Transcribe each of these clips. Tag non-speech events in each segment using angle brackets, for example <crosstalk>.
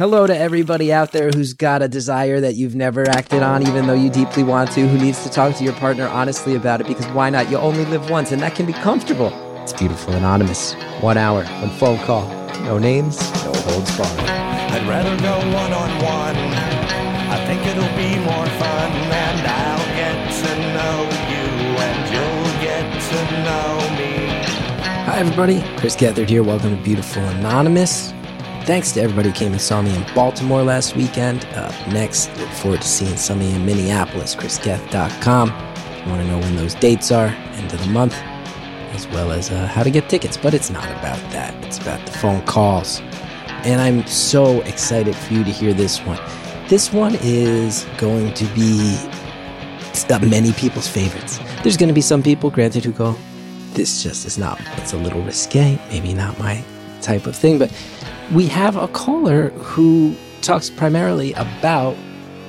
Hello to everybody out there who's got a desire that you've never acted on, even though you deeply want to, who needs to talk to your partner honestly about it, because why not? You only live once, and that can be comfortable. It's beautiful, anonymous. One hour, one phone call. No names, no holds barred. I'd rather go one on one. I think it'll be more fun, and I'll get to know you, and you'll get to know me. Hi, everybody. Chris Gethard here. Welcome to Beautiful Anonymous. Thanks to everybody who came and saw me in Baltimore last weekend. Up next, look forward to seeing some of you in Minneapolis, chrisgeth.com. You want to know when those dates are, end of the month, as well as uh, how to get tickets. But it's not about that, it's about the phone calls. And I'm so excited for you to hear this one. This one is going to be many people's favorites. There's going to be some people, granted, who go, this just is not, it's a little risque, maybe not my type of thing, but we have a caller who talks primarily about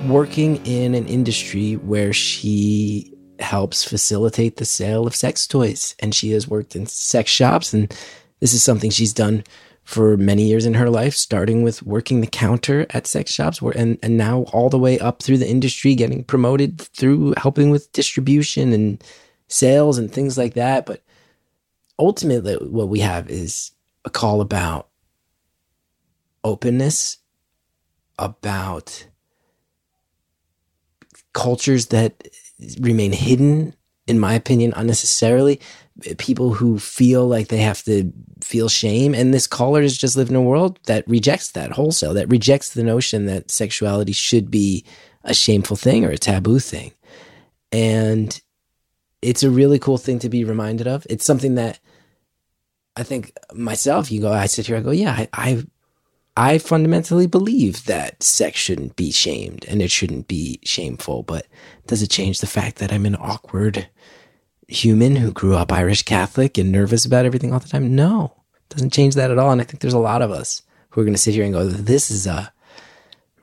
working in an industry where she helps facilitate the sale of sex toys. And she has worked in sex shops. And this is something she's done for many years in her life, starting with working the counter at sex shops, where, and, and now all the way up through the industry, getting promoted through helping with distribution and sales and things like that. But ultimately, what we have is a call about openness about cultures that remain hidden, in my opinion, unnecessarily. People who feel like they have to feel shame. And this caller has just lived in a world that rejects that wholesale, that rejects the notion that sexuality should be a shameful thing or a taboo thing. And it's a really cool thing to be reminded of. It's something that I think myself, you go, I sit here, I go, yeah, I, I I fundamentally believe that sex shouldn't be shamed and it shouldn't be shameful, but does it change the fact that I'm an awkward human who grew up Irish Catholic and nervous about everything all the time? No, doesn't change that at all. And I think there's a lot of us who are going to sit here and go, this is a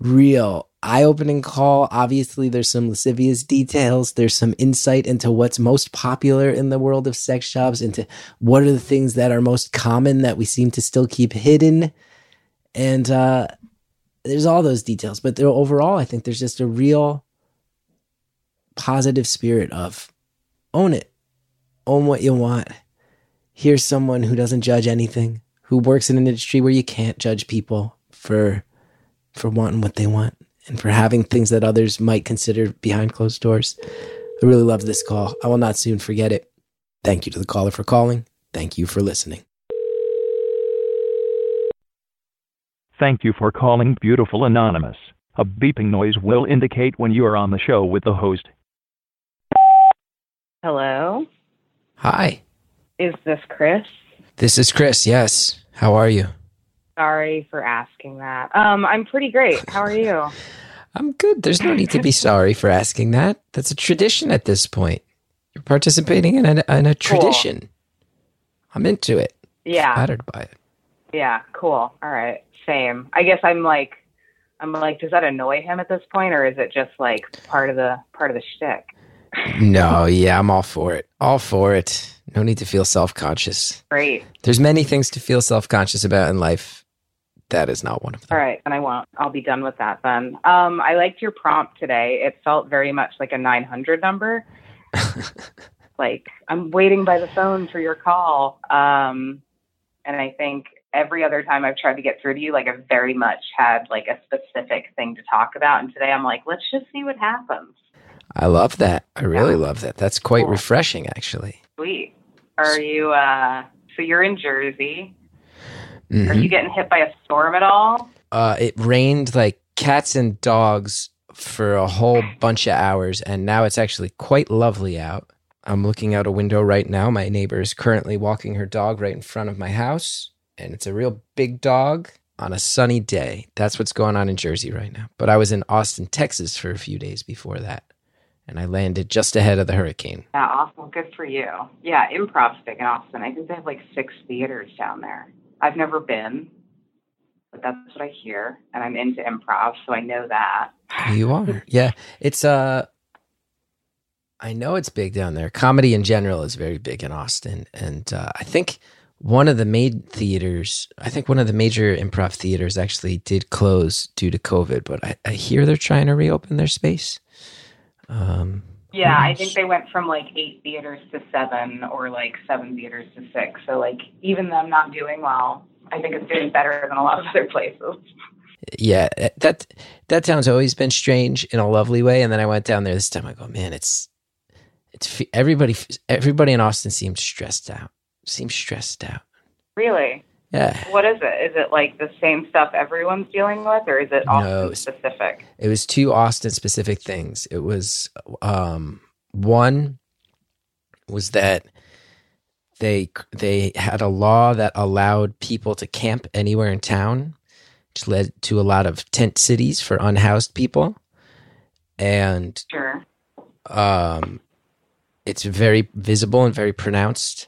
real eye opening call. Obviously, there's some lascivious details. There's some insight into what's most popular in the world of sex shops, into what are the things that are most common that we seem to still keep hidden and uh, there's all those details, but overall, I think there's just a real positive spirit of own it, own what you want. Here's someone who doesn't judge anything, who works in an industry where you can't judge people for for wanting what they want and for having things that others might consider behind closed doors. I really love this call. I will not soon forget it. Thank you to the caller for calling. Thank you for listening. Thank you for calling Beautiful Anonymous. A beeping noise will indicate when you are on the show with the host. Hello. Hi. Is this Chris? This is Chris, yes. How are you? Sorry for asking that. Um, I'm pretty great. How are you? <laughs> I'm good. There's no need to be sorry for asking that. That's a tradition at this point. You're participating in a, in a tradition. Cool. I'm into it. Yeah. Flattered by it. Yeah, cool. All right same. I guess I'm like, I'm like, does that annoy him at this point, or is it just like part of the part of the shtick? <laughs> no, yeah, I'm all for it. All for it. No need to feel self conscious. Great. There's many things to feel self conscious about in life. That is not one of them. All right, and I won't. I'll be done with that then. Um, I liked your prompt today. It felt very much like a 900 number. <laughs> like I'm waiting by the phone for your call. Um, and I think every other time I've tried to get through to you, like I've very much had like a specific thing to talk about. And today I'm like, let's just see what happens. I love that. I really yeah. love that. That's quite cool. refreshing, actually. Sweet. Are you, uh, so you're in Jersey. Mm-hmm. Are you getting hit by a storm at all? Uh, it rained like cats and dogs for a whole bunch of hours, and now it's actually quite lovely out. I'm looking out a window right now. My neighbor is currently walking her dog right in front of my house and it's a real big dog on a sunny day. That's what's going on in Jersey right now. But I was in Austin, Texas for a few days before that. And I landed just ahead of the hurricane. Yeah, awesome. Good for you. Yeah, improv's big in Austin. I think they have like six theaters down there. I've never been, but that's what I hear. And I'm into improv, so I know that. You are. yeah. It's uh I know it's big down there. Comedy in general is very big in Austin. And uh, I think one of the main theaters, I think one of the major improv theaters actually did close due to COVID, but I, I hear they're trying to reopen their space. Um, Yeah, I think they went from like eight theaters to seven or like seven theaters to six. So like even them not doing well, I think it's doing better than a lot of other places. yeah, eh, that that town's always been strange in a lovely way. And then I went down there this time. I go, man, it's it's everybody. Everybody in Austin seems stressed out. Seems stressed out. Really? Yeah, What is it? Is it like the same stuff everyone's dealing with or is it No, Austin it's- specific? it was two Austin specific things. It was um, one was that they they had a law that allowed people to camp anywhere in town, which led to a lot of tent cities for unhoused people, and Sure. um, it's very visible and very pronounced.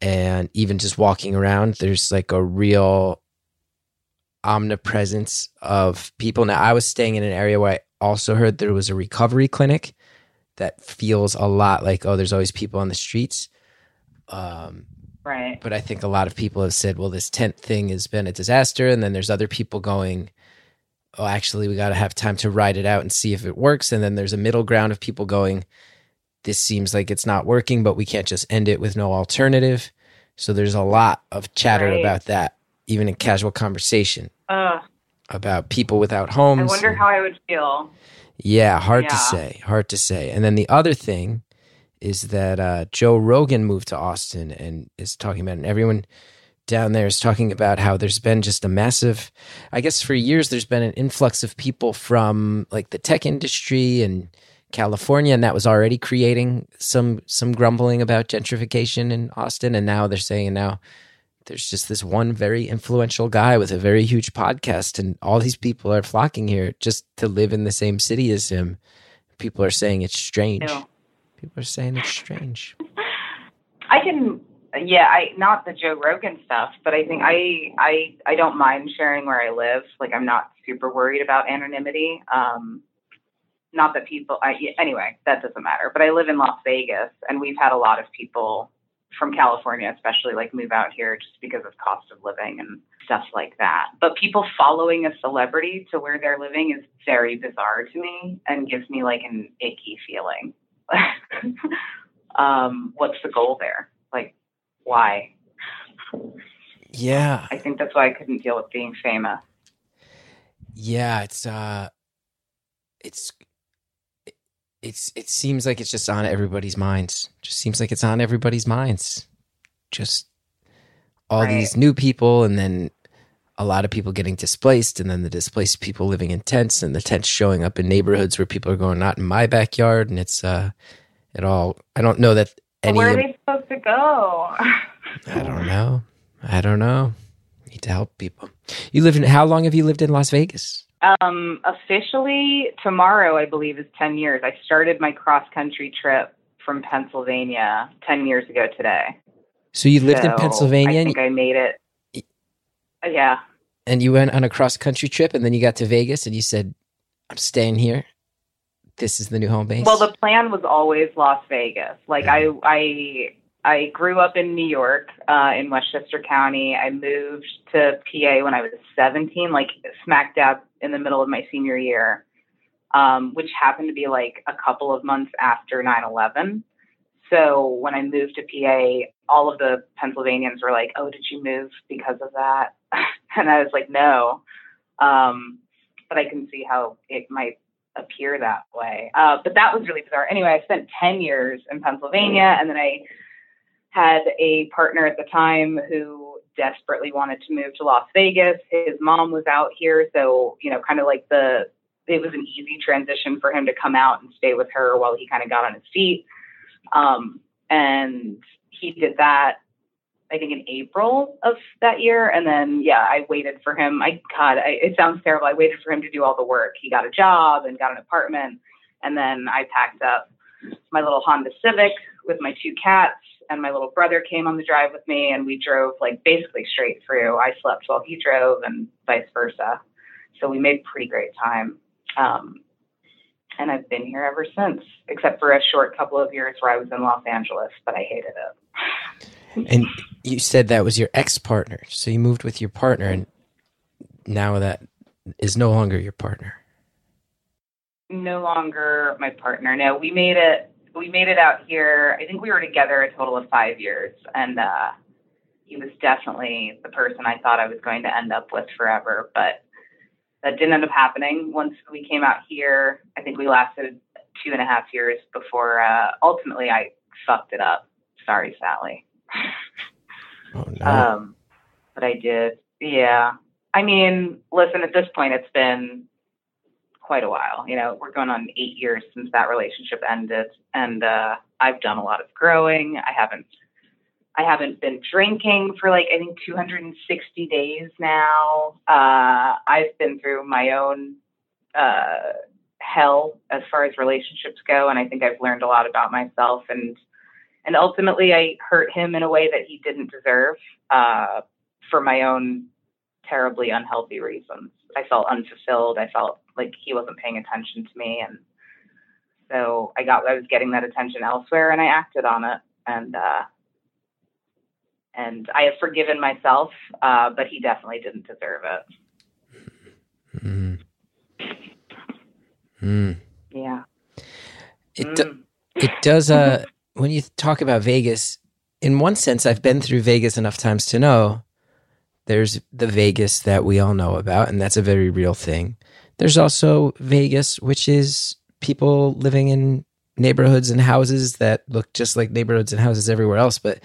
And even just walking around, there's like a real omnipresence of people. Now, I was staying in an area where I also heard there was a recovery clinic that feels a lot like, oh, there's always people on the streets. Um, Right. but I think a lot of people have said, well, this tent thing has been a disaster. And then there's other people going, oh, actually, we got to have time to ride it out and see if it works. And then there's a middle ground of people going, this seems like it's not working, but we can't just end it with no alternative. So there's a lot of chatter Right. about that, even in casual conversation Uh, about people without homes. I wonder how I would feel. Yeah, hard to say. Hard to say. And then the other thing is that uh, Joe Rogan moved to Austin and is talking about, it. and everyone down there is talking about how there's been just a massive, I guess for years, there's been an influx of people from like the tech industry and California, and that was already creating some some grumbling about gentrification in Austin. And now they're saying now there's just this one very influential guy with a very huge podcast, and all these people are flocking here just to live in the same city as him. People are saying it's strange. Ew. People are saying it's strange. <laughs> I can, yeah, I not the Joe Rogan stuff, but I think I I I don't mind sharing where I live. Like I'm not super worried about anonymity. Um, not that people. I, anyway, that doesn't matter. But I live in Las Vegas, and we've had a lot of people from California, especially like move out here just because of cost of living and stuff like that. But people following a celebrity to where they're living is very bizarre to me and gives me like an icky feeling. <laughs> um, what's the goal there? Like, why? Yeah, I think that's why I couldn't deal with being famous. yeah. It's uh, it's it's it seems like it's just on everybody's minds. Just seems like it's on everybody's minds. Just all Right. these new people, and then a lot of people getting displaced, and then the displaced people living in tents, and the tents showing up in neighborhoods where people are going, not in my backyard, and it's uh, it all. I don't know that any. where are they supposed to go? <laughs> I don't know. I don't know. Need to help people. You live in how long have you lived in Las Vegas? Um, officially, tomorrow, I believe, is 10 years. I started my cross country trip from Pennsylvania 10 years ago today. So you lived in Pennsylvania I think I made it. Uh, Yeah. and you went on a cross country trip and then you got to Vegas and you said, I'm staying here. This is the new home base. Well, the plan was always Las Vegas. Like I, I, I grew up in New York, uh, in Westchester County. I moved to PA when I was 17, like smack dab in the middle of my senior year, um, which happened to be like a couple of months after 9/11. So when I moved to PA, all of the Pennsylvanians were like, "Oh, did you move because of that?" <laughs> and I was like, "No," um, but I can see how it might appear that way. Uh, but that was really bizarre. Anyway, I spent 10 years in Pennsylvania, and then I had a partner at the time who desperately wanted to move to Las Vegas. His mom was out here, so you know, kind of like the it was an easy transition for him to come out and stay with her while he kind of got on his feet. Um, and he did that I think in April of that year. And then, yeah, I waited for him. I, God, I, it sounds terrible. I waited for him to do all the work. He got a job and got an apartment. And then I packed up my little Honda Civic with my two cats. And my little brother came on the drive with me, and we drove like basically straight through. I slept while he drove, and vice versa. So we made pretty great time. Um, and I've been here ever since, except for a short couple of years where I was in Los Angeles, but I hated it. and you said that was your ex partner. So you moved with your partner, and now that is no longer your partner. No longer my partner. No, we made it. We made it out here. I think we were together a total of five years, and uh, he was definitely the person I thought I was going to end up with forever. But that didn't end up happening. Once we came out here, I think we lasted two and a half years before uh, ultimately I fucked it up. Sorry, Sally. Oh no. Um, but I did. Yeah. I mean, listen, at this point, it's been quite a while. You know, we're going on eight years since that relationship ended, and uh, I've done a lot of growing. I haven't, I haven't been drinking for like I think 260 days now. Uh, I've been through my own uh, hell as far as relationships go, and I think I've learned a lot about myself and and ultimately I hurt him in a way that he didn't deserve uh, for my own terribly unhealthy reasons. I felt unfulfilled. I felt like he wasn't paying attention to me, and so I got I was getting that attention elsewhere, and I acted on it, and uh, and I have forgiven myself, uh, but he definitely didn't deserve it. Mm. Mm. Yeah. It do- Mm. it does. Uh, when you talk about Vegas, in one sense, I've been through Vegas enough times to know there's the Vegas that we all know about, and that's a very real thing. There's also Vegas, which is people living in neighborhoods and houses that look just like neighborhoods and houses everywhere else. But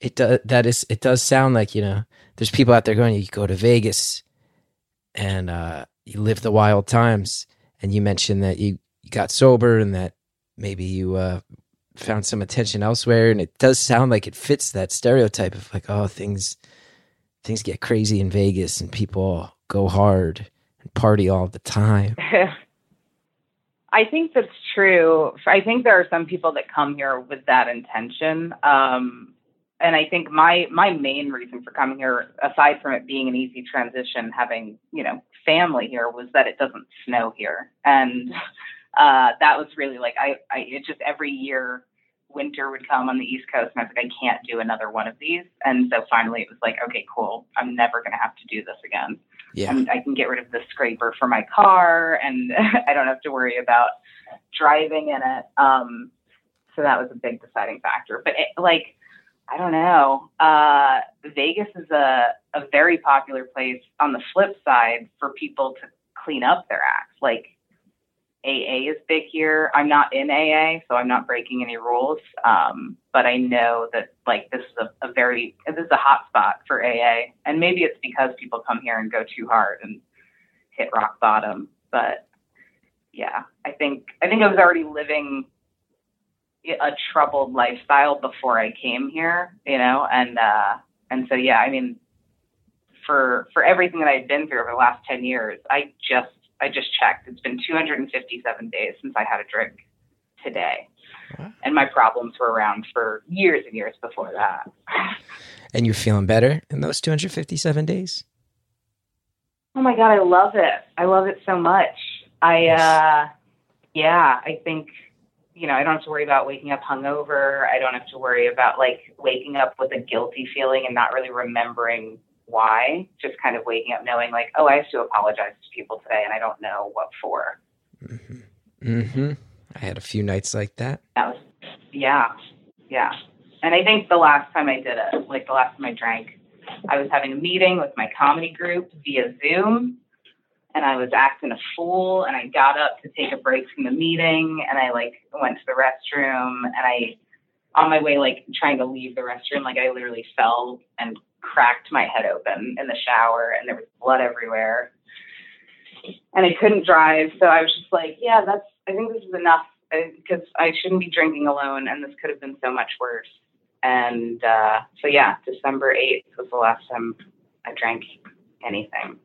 it does that is it does sound like you know there's people out there going, you go to Vegas and uh, you live the wild times, and you mentioned that you, you got sober and that maybe you uh, found some attention elsewhere, and it does sound like it fits that stereotype of like oh things things get crazy in Vegas and people go hard and party all the time. <laughs> I think that's true. I think there are some people that come here with that intention. Um, and I think my my main reason for coming here, aside from it being an easy transition, having you know family here, was that it doesn't snow here, and uh, that was really like I, I it just every year winter would come on the East Coast, and I was like I can't do another one of these, and so finally it was like okay, cool, I'm never gonna have to do this again Yeah, and I can get rid of the scraper for my car, and <laughs> I don't have to worry about driving in it. Um, so that was a big deciding factor. But it, like, I don't know. Uh, Vegas is a a very popular place. On the flip side, for people to clean up their acts, like. AA is big here. I'm not in AA, so I'm not breaking any rules. Um, but I know that like this is a, a very this is a hot spot for AA, and maybe it's because people come here and go too hard and hit rock bottom. But yeah, I think I think I was already living a troubled lifestyle before I came here, you know, and uh, and so yeah, I mean, for for everything that I've been through over the last ten years, I just I just checked. It's been 257 days since I had a drink today. Wow. And my problems were around for years and years before that. <sighs> and you're feeling better in those 257 days. Oh my god, I love it. I love it so much. I Yes. uh yeah, I think you know, I don't have to worry about waking up hungover. I don't have to worry about like waking up with a guilty feeling and not really remembering why. Just kind of waking up knowing like, oh, I have to apologize to people today and I don't know what for. Mm-hmm. I had a few nights like that. That was yeah. Yeah. And I think the last time I did it, like the last time I drank, I was having a meeting with my comedy group via Zoom and I was acting a fool and I got up to take a break from the meeting and I like went to the restroom and I on my way like trying to leave the restroom like I literally fell and cracked my head open in the shower and there was blood everywhere and I couldn't drive so I was just like yeah that's I think this is enough because I shouldn't be drinking alone and this could have been so much worse and uh, so yeah December 8th was the last time I drank anything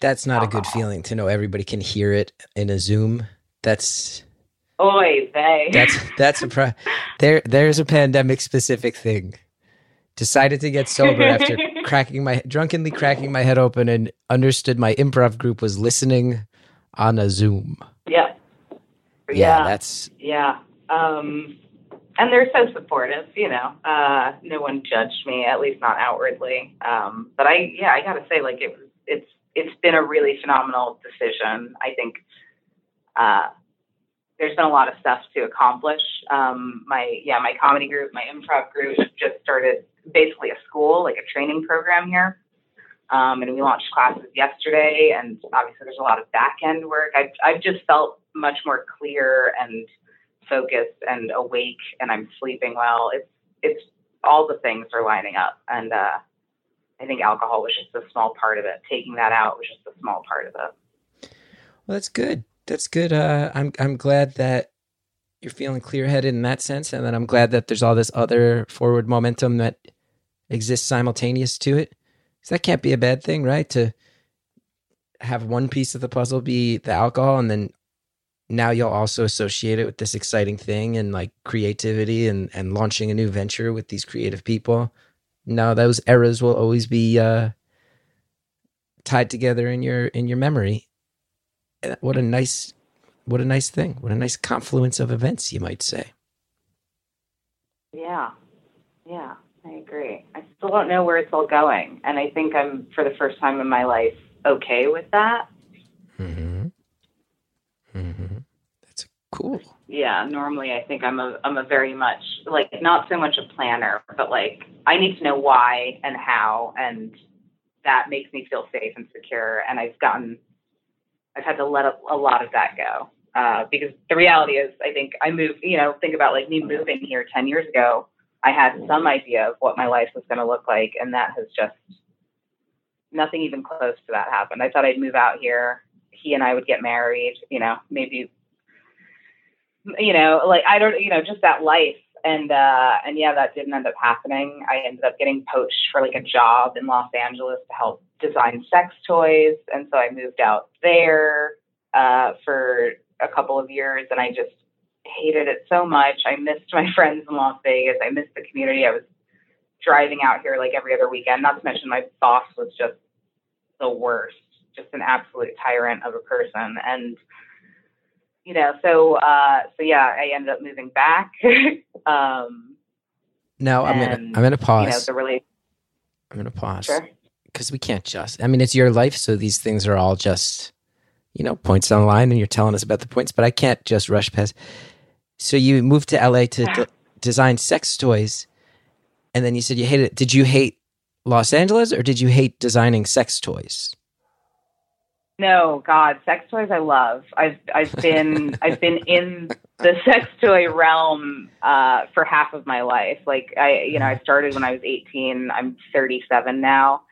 That's not a good feeling to know everybody can hear it in a Zoom. That's Oy vey. that's that's a pro- there. There's a pandemic specific thing. Decided to get sober after <laughs> cracking my drunkenly cracking my head open and understood my improv group was listening on a Zoom. yeah. Yeah, Yeah. that's Yeah. Um, and they're so supportive. You know, uh, no one judged me, at least not outwardly. Um, but I, yeah, I got to say, like it was, it's, it's been a really phenomenal decision. I think uh, there's been a lot of stuff to accomplish. Um, my, yeah, my comedy group, my improv group, just started basically a school, like a training program here. Um, and we launched classes yesterday, and obviously there's a lot of back end work. I've, I've just felt much more clear and focused and awake, and I'm sleeping well. It's it's all the things are lining up, and uh, I think alcohol was just a small part of it. Taking that out was just a small part of it. Well, that's good. That's good. Uh, I'm I'm glad that you're feeling clear headed in that sense, and then I'm glad that there's all this other forward momentum that exists simultaneous to it. So that can't be a bad thing, right? To have one piece of the puzzle be the alcohol, and then now you'll also associate it with this exciting thing and like creativity and and launching a new venture with these creative people. Now those eras will always be uh, tied together in your in your memory. Uh, What a nice, what a nice thing. What a nice confluence of events, you might say. Yeah, yeah, I agree. I still don't know where it's all going, and I think I'm for the first time in my life okay with that. Mm-hmm. Mm-hmm. That's cool. Yeah, normally I think I'm a I'm a very much like not so much a planner, but like I need to know why and how, and that makes me feel safe and secure. And I've gotten, I've had to let a, a lot of that go uh, because the reality is, I think I moved. You know, think about like me moving here ten years ago. I had some idea of what my life was going to look like, and that has just nothing even close to that happened. I thought I'd move out here. He and I would get married. You know, maybe you know, like I don't, you know, just that life. And uh, and yeah, that didn't end up happening. I ended up getting poached for like a job in Los Angeles to help design sex toys, and so I moved out there uh, for a couple of years, and I just hated it so much. I missed my <laughs> friends in Las Vegas. I missed the community. I was driving out here like every other weekend. Not to mention my boss was just the worst, just an absolute tyrant of a person, and you know, so uh, so yeah, I ended up moving back. <laughs> um, Now I'm gonna I'm gonna pause. You know, the really I'm gonna pause sure. because we can't just. I mean, it's your life, so these things are all just you know points on the line, and you're telling us about the points. But I can't just rush past. So you moved to LA to d- design sex toys, and then you said you hated it. Did you hate Los Angeles, or did you hate designing sex toys? No, God, sex toys I love. I've I've been <laughs> I've been in the sex toy realm uh, for half of my life. Like I, you know, I started when I was 18. I'm 37 now,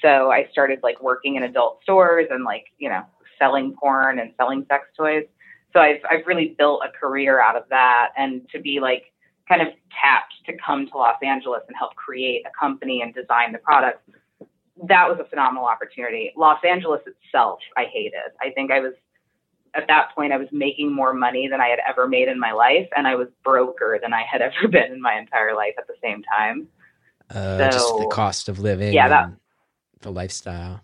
so I started like working in adult stores and like you know selling porn and selling sex toys. So I've I've really built a career out of that, and to be like kind of tapped to come to Los Angeles and help create a company and design the products that was a phenomenal opportunity. Los Angeles itself, I hated. I think I was at that point I was making more money than I had ever made in my life, and I was broker than I had <laughs> ever been in my entire life at the same time. Uh, just the cost of living, yeah, that- the lifestyle.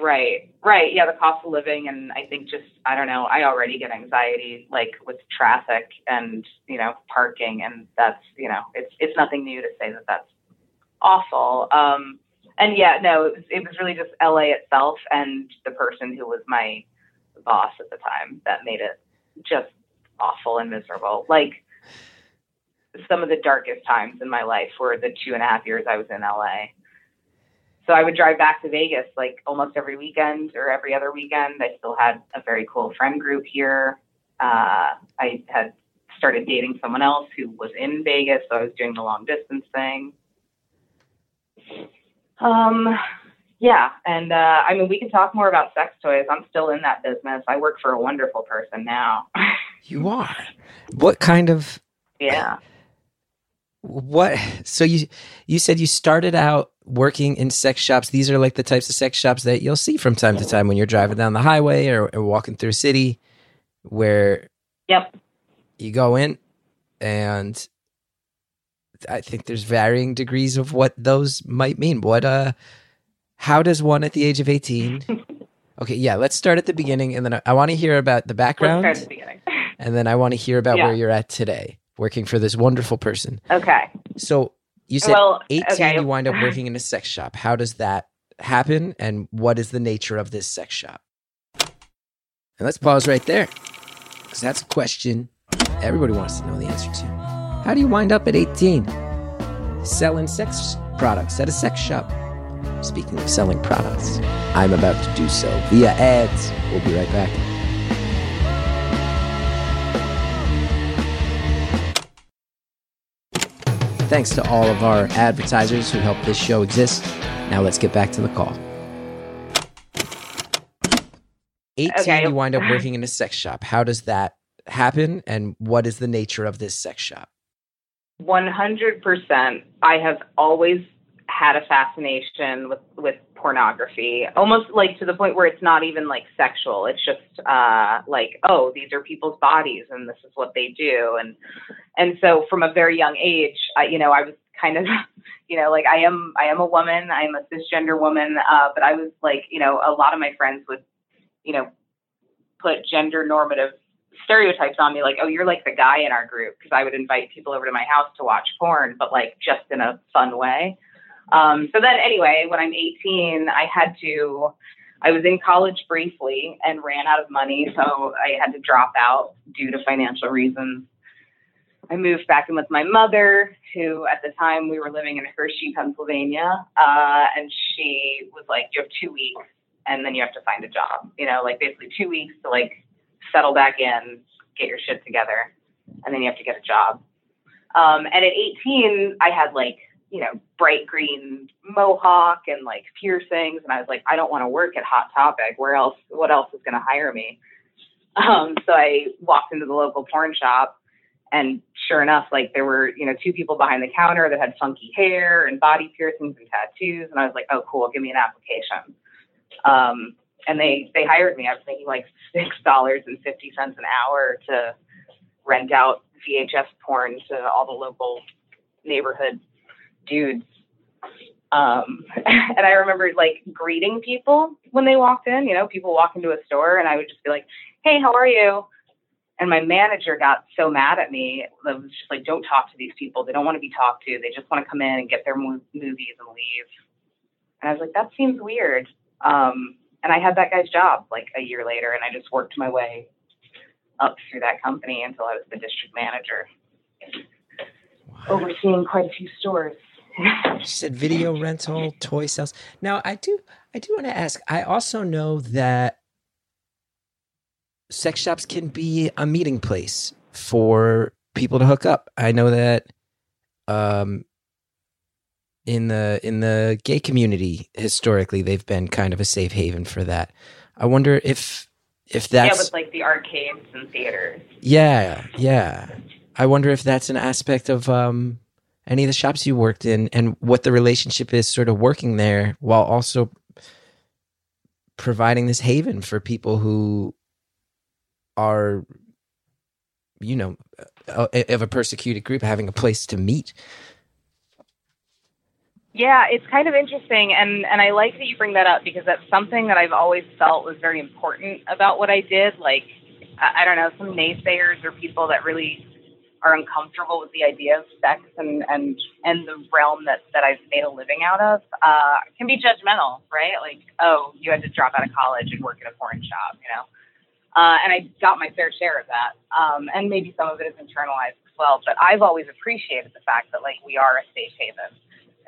Right, right. Yeah, the cost of living, and I think just I don't know. I already get anxiety like with traffic and you know parking, and that's you know it's it's nothing new to say that that's awful. Um, and yeah, no, it was it was really just LA itself and the person who was my boss at the time that made it just awful and miserable. Like some of the darkest times in my life were the two and a half years I was in LA. So I would drive back to Vegas like almost every weekend or every other weekend. I still had a very cool friend group here. Uh, I had started dating someone else who was in Vegas, so I was doing the long distance thing. Um, yeah, and uh, I mean, we can talk more about sex toys. I'm still in that business. I work for a wonderful person now. <laughs> You are. What kind of yeah. what? So you you said you started out working in sex shops. These are like the types of sex shops that you'll see from time to time when you're driving down the highway or, or walking through a city, where Yep. you go in and I think there's varying degrees of what those might mean. What uh how does one at the age of 18 <laughs> Okay, yeah, let's start at the beginning and then I, I want to hear about the Let's background start at the beginning. and then I want to hear about Yeah. where you're at today. working for this wonderful person. Okay. So you said Well, 18, okay. you wind up working <clears throat> in a sex shop. How does that happen? And what is the nature of this sex shop? And let's pause right there because that's a question everybody wants to know the answer to. How do you wind up at 18 selling sex products at a sex shop? Speaking of selling products, I'm about to do so via ads. We'll be right back. Thanks to all of our advertisers who help this show exist. Now let's get back to the call. 18, Okay. you wind up working in a sex shop. How does that happen? And what is the nature of this sex shop? 100%. I have always had a fascination with, with pornography, almost like to the point where it's not even like sexual. It's just uh, like, oh, these are people's bodies and this is what they do. And, and so from a very young age, I, you know, I was kind of, <laughs> you know, like I am, I am a woman, I'm a cisgender woman, uh, but I was like, you know, a lot of my friends would, you know, put gender normative stereotypes on me like oh you're like the guy in our group because i would invite people over to my house to watch porn but like just in a fun way um, so then anyway when i'm 18 i had to i was in college briefly and ran out of money so i had to drop out due to financial reasons i moved back in with my mother who at the time we were living in hershey pennsylvania uh, and she was like you have two weeks and then you have to find a job you know like basically two weeks to like settle back in, get your shit together, and then you have to get a job. Um, and at 18, I had like, you know, bright green mohawk and like piercings. And I was like, I don't want to work at Hot Topic. Where else, what else is going to hire me? Um, so I walked into the local porn shop and sure enough, like there were, you know, two people behind the counter that had funky hair and body piercings and tattoos. And I was like, oh, cool, give me an application. Um, and they they hired me. I was making like six dollars and fifty cents an hour to rent out VHS porn to all the local neighborhood dudes. Um, <laughs> and I remember like greeting people when they walked in. You know, people walk into a store, and I would just be like, "Hey, how are you?" And my manager got so mad at me. It was just like, "Don't talk to these people. They don't want to be talked to. They just want to come in and get their movies and leave." And I was like, "That seems weird." Um, and I had that guy's job like a year later, and I just worked my way up through that company until I was the district manager, overseeing quite a few stores. You said video rental, toy sales. Now, I do, I do want to ask. I also know that sex shops can be a meeting place for people to hook up. I know that, um, in the in the gay community, historically, they've been kind of a safe haven for that. I wonder if if yeah, with like the arcades and theaters. yeah, yeah. I wonder if that's an aspect of um, any of the shops you worked in and what the relationship is sort of working there while also providing this haven for people who are, you know, of a persecuted group having a place to meet. Yeah, it's kind of interesting, and and I like that you bring that up because that's something that I've always felt was very important about what I did. Like, I don't know, some naysayers or people that really are uncomfortable with the idea of sex and and and the realm that that I've made a living out of uh, can be judgmental, right? Like, oh, you had to drop out of college and work at a porn shop, you know. Uh, and I got my fair share of that, um, and maybe some of it is internalized as well. But I've always appreciated the fact that like we are a safe haven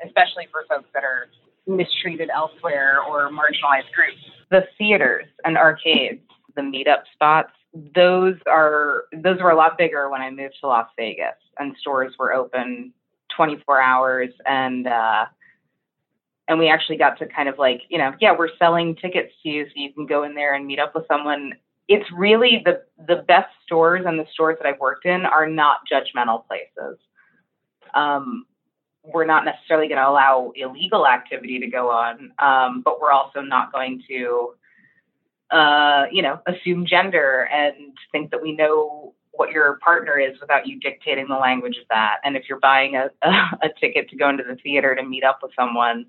especially for folks that are mistreated elsewhere or marginalized groups. The theaters and arcades, the meetup spots, those are those were a lot bigger when I moved to Las Vegas, and stores were open 24 hours, and uh, and we actually got to kind of like you know yeah we're selling tickets to you so you can go in there and meet up with someone. It's really the the best stores and the stores that I've worked in are not judgmental places. Um, we're not necessarily going to allow illegal activity to go on, um, but we're also not going to, uh, you know, assume gender and think that we know what your partner is without you dictating the language of that. And if you're buying a, a, <laughs> a ticket to go into the theater to meet up with someone,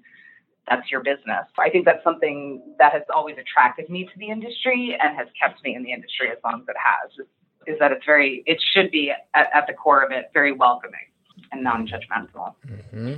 that's your business. I think that's something that has always attracted me to the industry and has kept me in the industry as long as it has. is that it's very it should be at, at the core of it very welcoming and non-judgmental. hmm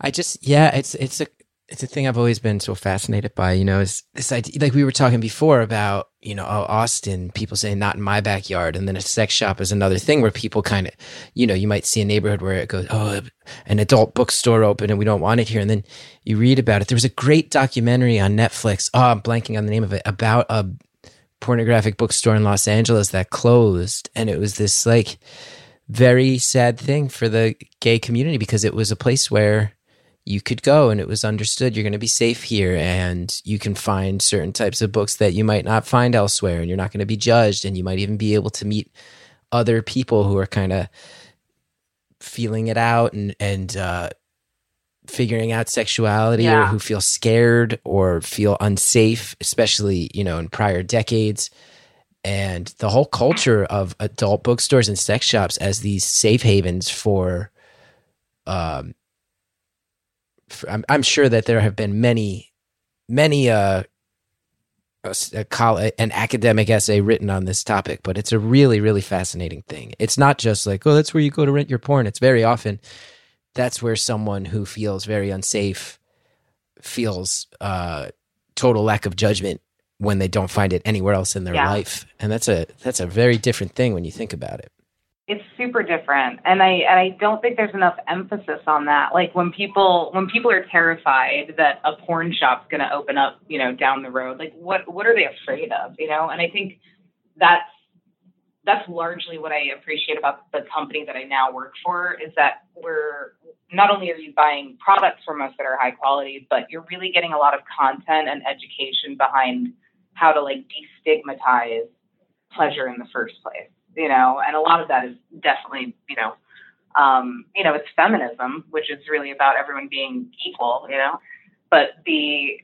I just yeah, it's it's a it's a thing I've always been so fascinated by. You know, is this idea like we were talking before about you know oh, Austin, people saying not in my backyard, and then a sex shop is another thing where people kind of you know you might see a neighborhood where it goes oh an adult bookstore open and we don't want it here, and then you read about it. There was a great documentary on Netflix. Oh, I'm blanking on the name of it about a pornographic bookstore in Los Angeles that closed, and it was this like very sad thing for the gay community because it was a place where you could go and it was understood you're going to be safe here and you can find certain types of books that you might not find elsewhere and you're not going to be judged and you might even be able to meet other people who are kind of feeling it out and and uh figuring out sexuality or who feel scared or feel unsafe especially you know in prior decades. And the whole culture of adult bookstores and sex shops as these safe havens for um I'm, I'm sure that there have been many many uh a, a an academic essay written on this topic but it's a really really fascinating thing. It's not just like oh that's where you go to rent your porn. It's very often that's where someone who feels very unsafe feels uh total lack of judgment when they don't find it anywhere else in their Yeah. life. And that's a that's a very different thing when you think about it it's super different. And i and i don't think there's enough emphasis on that. Like when people when people are terrified that a porn shop's going to open up you know down the road like what what are they afraid of you know? And i think that's that's largely what i appreciate about the company that i now work for is that we're not only are you buying products from us that are high quality but you're really getting a lot of content and education behind how to like destigmatize pleasure in the first place you know, and a lot of that is definitely, you know, um, you know, it's feminism, which is really about everyone being equal, you know, but the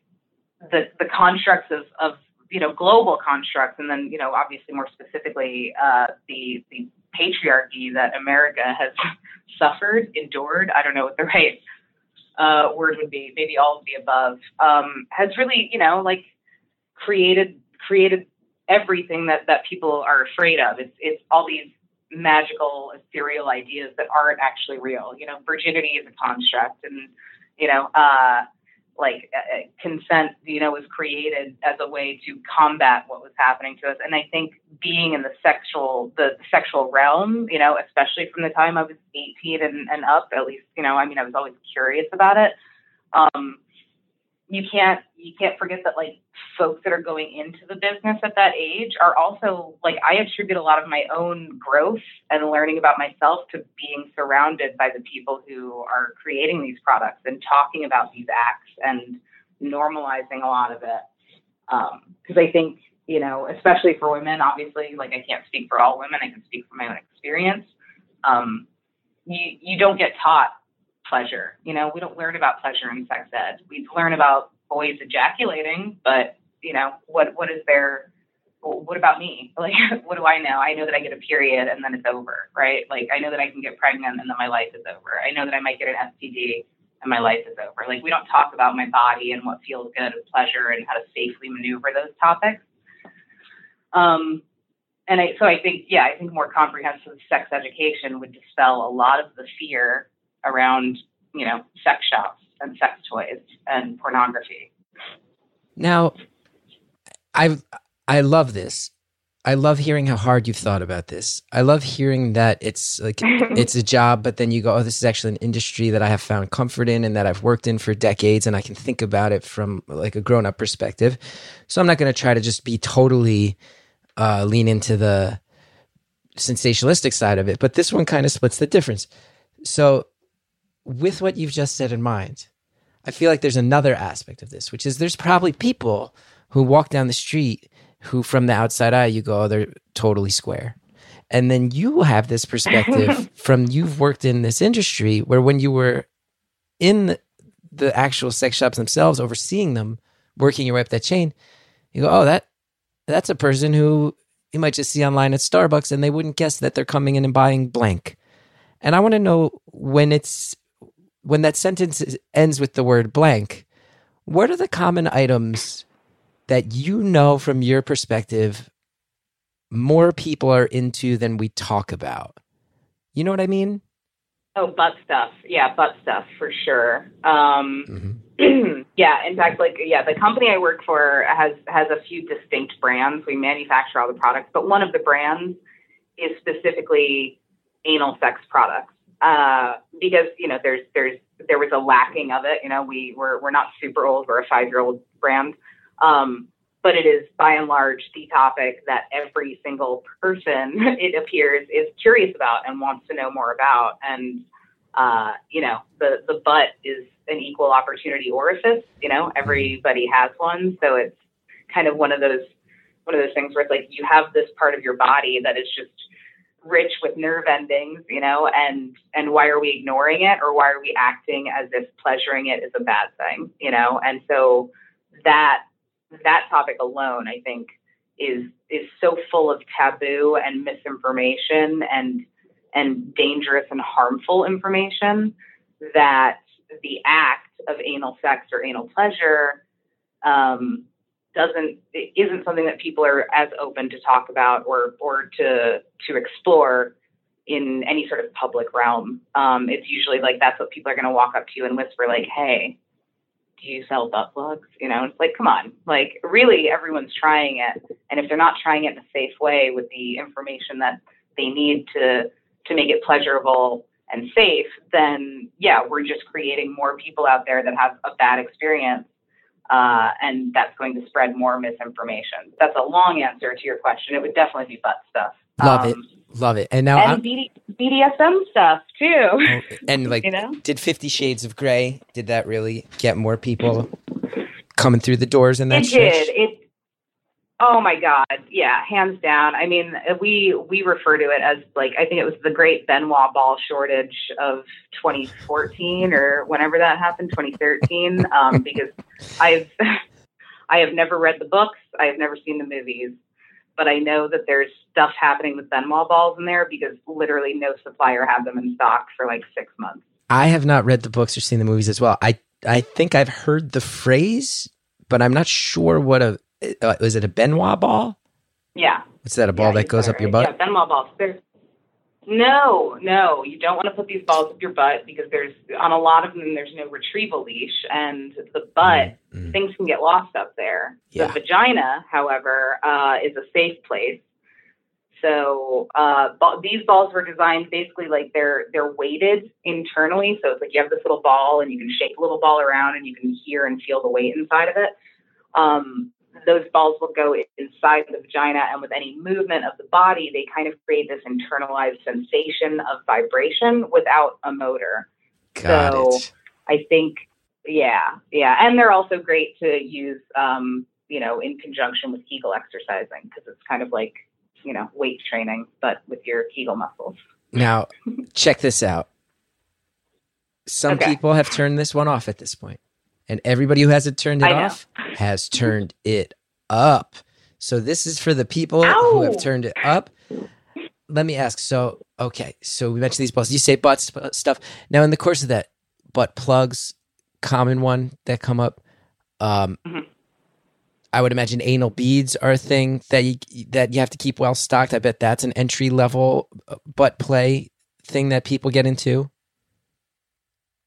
the the constructs of, of you know global constructs, and then you know obviously more specifically uh, the the patriarchy that America has <laughs> suffered, endured. I don't know what the <laughs> right uh, word would be. Maybe all of the above um, has really you know like created created everything that that people are afraid of. It's it's all these magical ethereal ideas that aren't actually real. You know, virginity is a construct, and you know, uh, like uh, uh, consent, you know, was created as a way to combat what was happening to us. And I think being in the sexual the, the sexual realm, you know, especially from the time I was 18 and, and up, at least, you know, I mean, I was always curious about it. Um, you can't you can't forget that like folks that are going into the business at that age are also like I attribute a lot of my own growth and learning about myself to being surrounded by the people who are creating these products and talking about these acts and normalizing a lot of it. Because I think you know, especially for women, obviously, like I can't speak for all women. I can speak from my own experience. Um, you you don't get taught pleasure. You know, we don't learn about pleasure in sex ed. We learn about boys ejaculating, but you know, what what is there? What about me? <laughs> Like, what do I know? I know that I get a period and then it's over, right? Like, I know that I can get pregnant and then my life is over. I know that I might get an STD and my life is over. Like, we don't talk about my body and what feels good and pleasure and how to safely maneuver those topics. Um, and I, so I think, yeah, I think more comprehensive sex education would dispel a lot of the fear around, you know, sex shops and sex toys and pornography. Now, I I love this. I love hearing how hard you've thought about this. I love hearing that it's like <laughs> it's a job, but then you go, "Oh, this is actually an industry that I have found comfort in and that I've worked in for decades, and I can think about it from like a grown up perspective." So I'm not going to try to just be totally uh, lean into the sensationalistic side of it, but this one kind of splits the difference. So, with what you've just said in mind, I feel like there's another aspect of this, which is there's probably people who walk down the street who, from the outside eye, you go, oh, they're totally square. And then you have this perspective <laughs> from you've worked in this industry where when you were in the, the actual sex shops themselves, overseeing them, working your way up that chain, you go, oh, that that's a person who you might just see online at Starbucks and they wouldn't guess that they're coming in and buying blank. And I want to know when it's when that sentence is- ends with the word blank, what are the common items that you know from your perspective more people are into than we talk about. You know what I mean? Oh, butt stuff. Yeah, butt stuff for sure. Um, Mhm. <clears throat> yeah, in fact, like yeah, the company I work for has has a few distinct brands. We manufacture all the products, but one of the brands is specifically anal sex products uh, because you know there's there's there was a lacking of it. You know, we we're we're not super old. We're a five year old brand. Um, but it is by and large the topic that every single person <laughs> it appears is curious about and wants to know more about and uh, you know the the butt is an equal opportunity orifice you know everybody has one so it's kind of one of those one of those things where it's like you have this part of your body that is just rich with nerve endings you know and and why are we ignoring it or why are we acting as if pleasuring it is a bad thing you know? And so that that topic alone, I think, is is so full of taboo and misinformation and and dangerous and harmful information that the act of anal sex or anal pleasure um, doesn't isn't something that people are as open to talk about or or to to explore in any sort of public realm. Um, it's usually like that's what people are going to walk up to you and whisper, like, "Hey, do you sell butt plugs? You know, it's like, come on. Like, really, everyone's trying it. And if they're not trying it in a safe way with the information that they need to to make it pleasurable and safe, then yeah, we're just creating more people out there that have a bad experience. Uh, and that's going to spread more misinformation. That's a long answer to your question. It would definitely be butt stuff. Love it. Um, Love it. And now And BD, BDSM stuff too. oh, and like <laughs> you know? did 50 shades of gray did that really get more people coming through the doors in that it did. It. Oh my God! Yeah, hands down. I mean, we we refer to it as like I think it was the Great Ben Wa Ball shortage of 2014 or whenever that happened, 2013. <laughs> Um, because I've I have never read the books. I have never seen the movies, but I know that there's stuff happening with Ben Wa balls in there because literally no supplier had them in stock for like six months. I have not read the books or seen the movies as well. I I think I've heard the phrase, but I'm not sure what a uh, is it a Ben Wa ball? Yeah. What's that? A ball Yeah, that goes up it your butt? Yeah, Ben Wa balls. There's, no, no, you don't want to put these balls up your butt because there's on a lot of them there's no retrieval leash, and the butt Mm, mm. things can get lost up there. Yeah. The vagina, however, uh, is a safe place. So uh, these balls were designed basically like they're they're weighted internally. So it's like you have this little ball and you can shake a little ball around and you can hear and feel the weight inside of it. Um, those balls will go inside the vagina, and with any movement of the body, they kind of create this internalized sensation of vibration without a motor. Got so- it. I think, yeah, yeah, and they're also great to use, um, you know, in conjunction with Kegel exercising because it's kind of like, you know, weight training, but with your Kegel muscles. Now, check this out. Some Okay. people have turned this one off at this point, and everybody who hasn't turned it off has turned it up. So this is for the people who have turned it up. Let me ask. So, okay, so we mentioned these balls. You say butt sp- stuff. Now, in the course of that, butt plugs, common one that come up. Um, Mhm. I would imagine anal beads are a thing that you that you have to keep well stocked. I bet that's an entry level uh, butt play thing that people get into.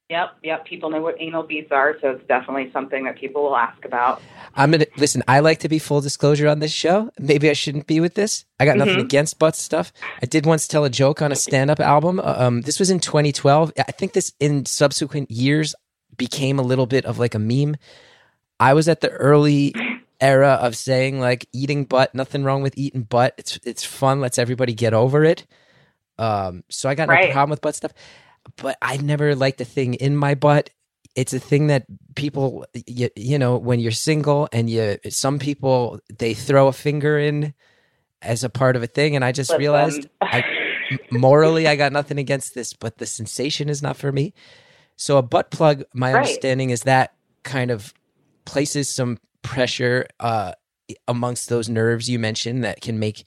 Yep, yep. People know what anal beads are, so it's definitely something that people will ask about. I'm gonna listen. I like to be full disclosure on this show. Maybe I shouldn't be with this. I got nothing Mhm. against butt stuff. I did once tell a joke on a stand-up album. Uh, Um, this was in 2012. I think this in subsequent years became a little bit of like a meme. I was at the early era of saying like eating butt, nothing wrong with eating butt. It's it's fun. Let's everybody get over it. Um, so I got no problem with butt stuff, but I've never liked the thing in my butt. It's a thing that people, you, you know, when you're single and you, some people they throw a finger in as a part of a thing, and I just Listen. realized I, <laughs> morally I got nothing against this, but the sensation is not for me. So a butt plug, my Right. understanding is that kind of places some pressure uh, amongst those nerves you mentioned that can make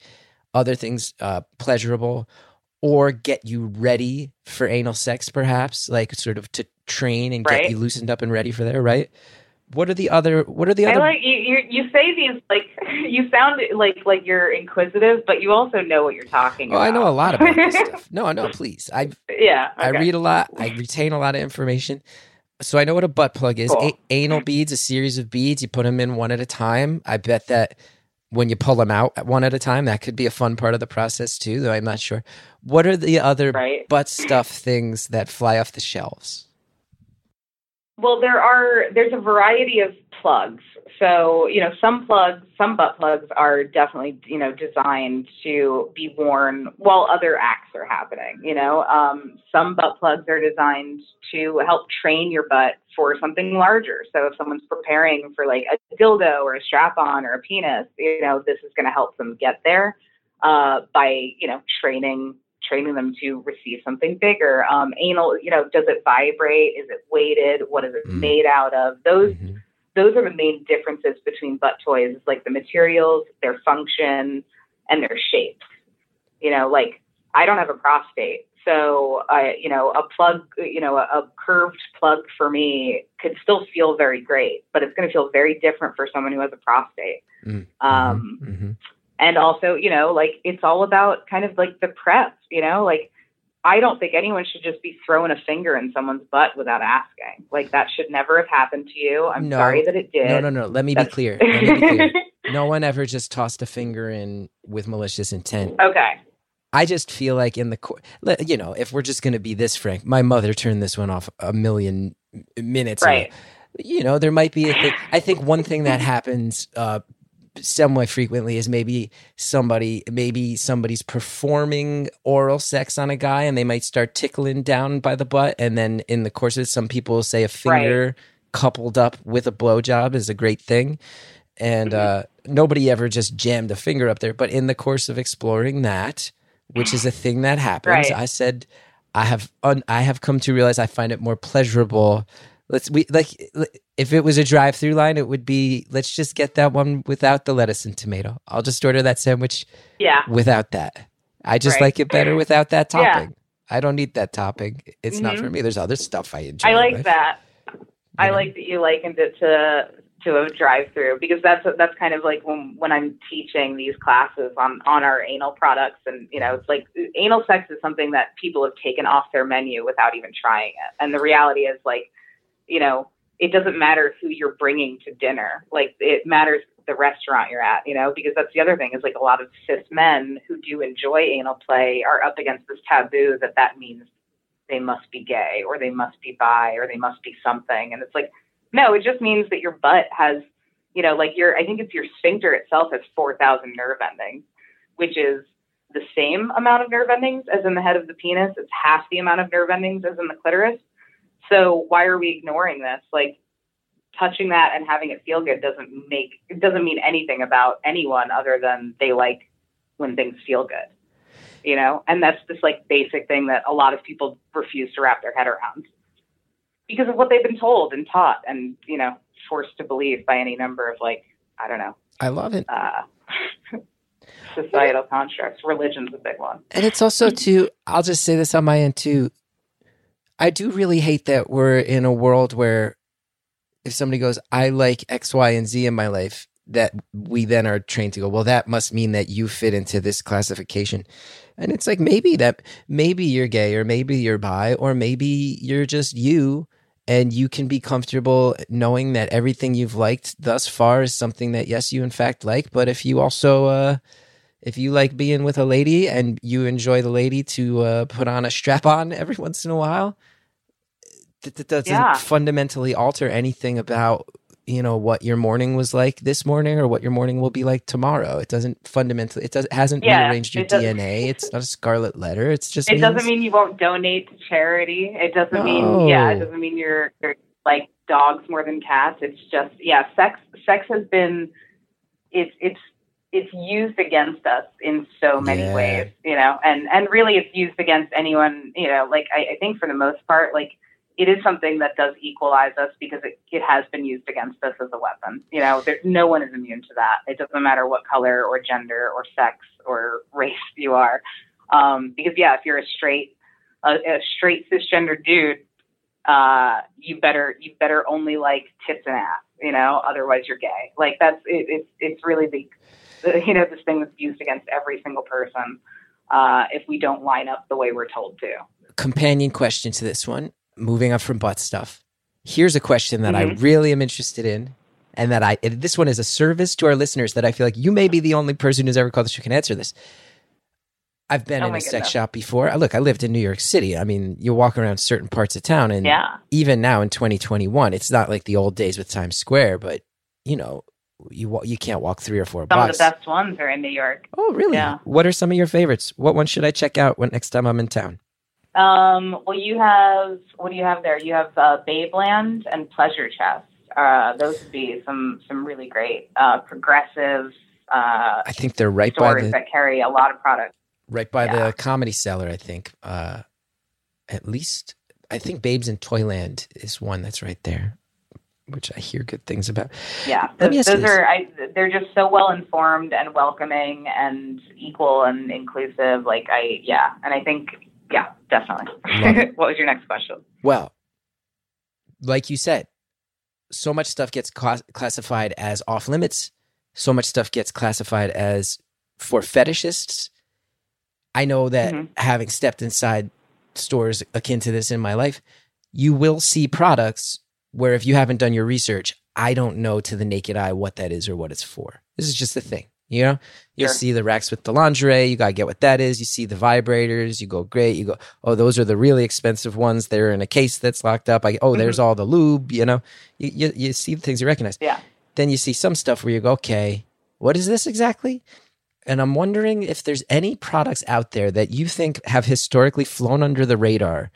other things uh, pleasurable or get you ready for anal sex, perhaps, like sort of to train and Right. get you loosened up and ready for there, right? What are the other? What are the other? I like you, you. You say these like <laughs> you sound like like you're inquisitive, but you also know what you're talking oh, about. I know a lot about this <laughs> stuff. No, no, please. I yeah, I read a lot. I retain a lot of information. So I know what a butt plug is. Cool. A- anal beads, a series of beads. You put them in one at a time. I bet that when you pull them out at one at a time, that could be a fun part of the process too. Though I'm not sure. What are the other Right. butt stuff things that fly off the shelves? Well, there are there's a variety of plugs. So, you know, some plugs, some butt plugs are definitely, you know, designed to be worn while other acts are happening, you know. Um, some butt plugs are designed to help train your butt for something larger. So if someone's preparing for like a dildo or a strap on or a penis, you know, this is going to help them get there uh, by, you know, training training them to receive something bigger. Um, anal, you know, does it vibrate? Is it weighted? What is it Mm. made out of? Those Mhm. Those are the main differences between butt toys, is like the materials, their function, and their shape. You know, like I don't have a prostate, so I, you know, a plug, you know, a, a curved plug for me could still feel very great, but it's going to feel very different for someone who has a prostate. Mm, Um, mhm. and also you know like it's all about kind of like the prep you know like i don't think anyone should just be throwing a finger in someone's butt without asking like that should never have happened to you i'm No. sorry that it did No, no, no. Let me be clear. <laughs> Let me be clear. No one ever just tossed a finger in with malicious intent. okay I just feel like in the court, you know, if we're just going to be this frank, my mother turned this one off a million minutes ago. right You know, there might be a thing. I think one thing that happens uh, somewhat frequently is maybe somebody, maybe somebody's performing oral sex on a guy, and they might start tickling down by the butt, and then in the course of it, some people say a finger coupled up with a blowjob is a great thing. And uh, nobody ever just jammed a finger up there. But in the course of exploring that, which is a thing that happens, Right. I said, I have un- I have come to realize I find it more pleasurable. Let's we like if it was a drive-through line, it would be let's just get that one without the lettuce and tomato. I'll just order that sandwich yeah without that. I just Right. like it better without that Yeah. topping. I don't need that topping. It's not Mhm. for me. There's other stuff I enjoy. i like but, that you i know. like that you likened it to to a drive through because that's that's kind of like when when I'm teaching these classes on on our anal products and you know it's like anal sex is something that people have taken off their menu without even trying it and the reality is like you know it doesn't matter who you're bringing to dinner like it matters the restaurant you're at you know because that's the other thing is like a lot of cis men who do enjoy anal play are up against this taboo that that means they must be gay or they must be bi or they must be something and it's like no, it just means that your butt has, you know, like your, I think it's your sphincter itself has 4,000 nerve endings, which is the same amount of nerve endings as in the head of the penis. It's half the amount of nerve endings as in the clitoris. So why are we ignoring this? Like touching that and having it feel good doesn't make, it doesn't mean anything about anyone other than they like when things feel good, you know? And that's this like basic thing that a lot of people refuse to wrap their head around because of what they've been told and taught and you know forced to believe by any number of like i don't know I love it. uh, <laughs> societal constructs religion's a big one And it's also too, I'll just say this on my end too. I do really hate that we're in a world where if somebody goes, I like X, Y, and Z in my life, that we then are trained to go, well, that must mean that you fit into this classification. And it's like maybe that maybe you're gay or maybe you're bi or maybe you're just you and you can be comfortable knowing that everything you've liked thus far is something that yes you in fact like but if you also uh if you like being with a lady and you enjoy the lady to uh, put on a strap on every <laughs> once in a while, that, that doesn't Yeah. fundamentally alter anything about you know what your morning was like this morning or what your morning will be like tomorrow. It doesn't fundamentally. It does. It hasn't Yeah, rearranged your it DNA. It's not a scarlet letter. It's just. it doesn't mean you won't donate to charity it doesn't No. mean yeah it doesn't mean you're, you're like dogs more than cats it's just yeah sex sex has been it's it's it's used against us in so many Yeah. ways you know and and really it's used against anyone you know like I, I think for the most part like it is something that does equalize us because it, it has been used against us as a weapon. You know, there, no one is immune to that. It doesn't matter what color or gender or sex or race you are. Um, because yeah, if you're a straight, a, a straight cisgender dude, uh, you better you better only like tits and ass, you know, otherwise you're gay. Like that's it, it's it's really the, the you know this thing that's used against every single person uh, if we don't line up the way we're told to. Companion question to this one, moving up from butt stuff. Here's a question that I Mhm. really am interested in, and that I and this one is a service to our listeners that I feel like you may be the only person who's ever called this who can answer this. I've been Oh in a sex shop before. Look, I lived in New York City. I mean, you walk around certain parts of town, and Yeah. even now in 2021, it's not like the old days with Times Square, but you know, you you can't walk three or four Some blocks. of the best ones are in New York. Oh, really? Yeah. What are some of your favorites? What one should I check out when next time I'm in town? Um, well, you have what do you have there? You have uh, Babeland and Pleasure Chest. Uh, those would be some some really great uh, progressive uh, I think they're right by the that carry a lot of products. right by Yeah. the comedy cellar. I think. Uh, at least I think Babes in Toyland is one that's right there, which I hear good things about. Yeah, those, those are I, they're just so well informed and welcoming and equal and inclusive. Like I yeah, and I think yeah, definitely. <laughs> What was your next question? Well, like you said, so much stuff gets cla- classified as off limits. So much stuff gets classified as for fetishists. I know that Mhm. having stepped inside stores akin to this in my life, you will see products where if you haven't done your research, I don't know to the naked eye what that is or what it's for. This is just the thing. You know, you'll Sure. see the racks with the lingerie. You gotta get what that is. You see the vibrators. You go, great. You go, oh, those are the really expensive ones. They're in a case that's locked up. I, oh, there's mm-hmm. all the lube. You know, you, you you see the things you recognize. Yeah. Then you see some stuff where you go, okay, what is this exactly? And I'm wondering if there's any products out there that you think have historically flown under the radar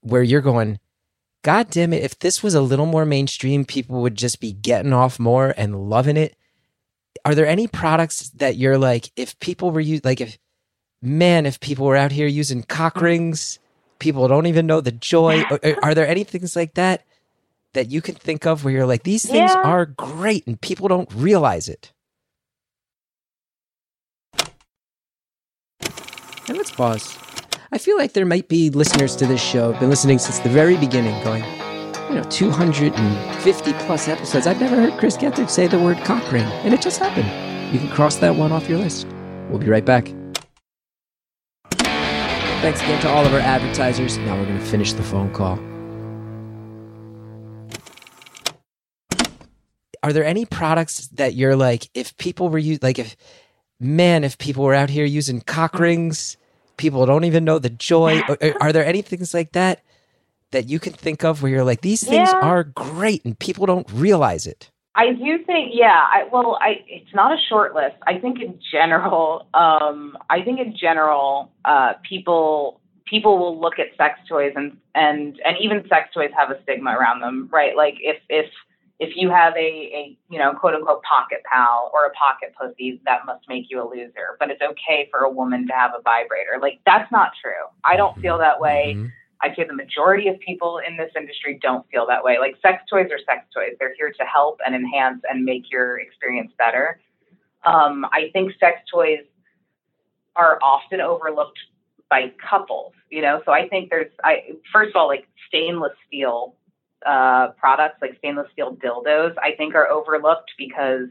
where you're going, God damn it, if this was a little more mainstream, people would just be getting off more and loving it. Are there any products that you're like, if people were using, like, if, man, if people were out here using cock rings, people don't even know the joy. <laughs> Are, are there any things like that that you can think of where you're like, these things Yeah. are great and people don't realize it? And let's pause. I feel like there might be listeners to this show been listening since the very beginning, going, you know, 250 plus episodes. I've never heard Chris Gethard say the word cock ring, and it just happened. You can cross that one off your list. We'll be right back. Thanks again to all of our advertisers. Now we're going to finish the phone call. Are there any products that you're like, if people were using, like, if, man, if people were out here using cock rings, people don't even know the joy. Are, are there any things like that that you can think of where you're like, these things Yeah. are great and people don't realize it? I do think, yeah. I, well, I it's not a short list. I think in general, um, I think in general, uh, people people will look at sex toys and and and even sex toys have a stigma around them, right? Like if if if you have a, a you know quote unquote pocket pal or a pocket pussy, that must make you a loser. But it's okay for a woman to have a vibrator. Like that's not true. I don't feel that way. Mhm. I'd say the majority of people in this industry don't feel that way. Like sex toys are sex toys. They're here to help and enhance and make your experience better. Um, I think sex toys are often overlooked by couples, you know. So I think there's I first of all like stainless steel uh, products like stainless steel dildos I think are overlooked because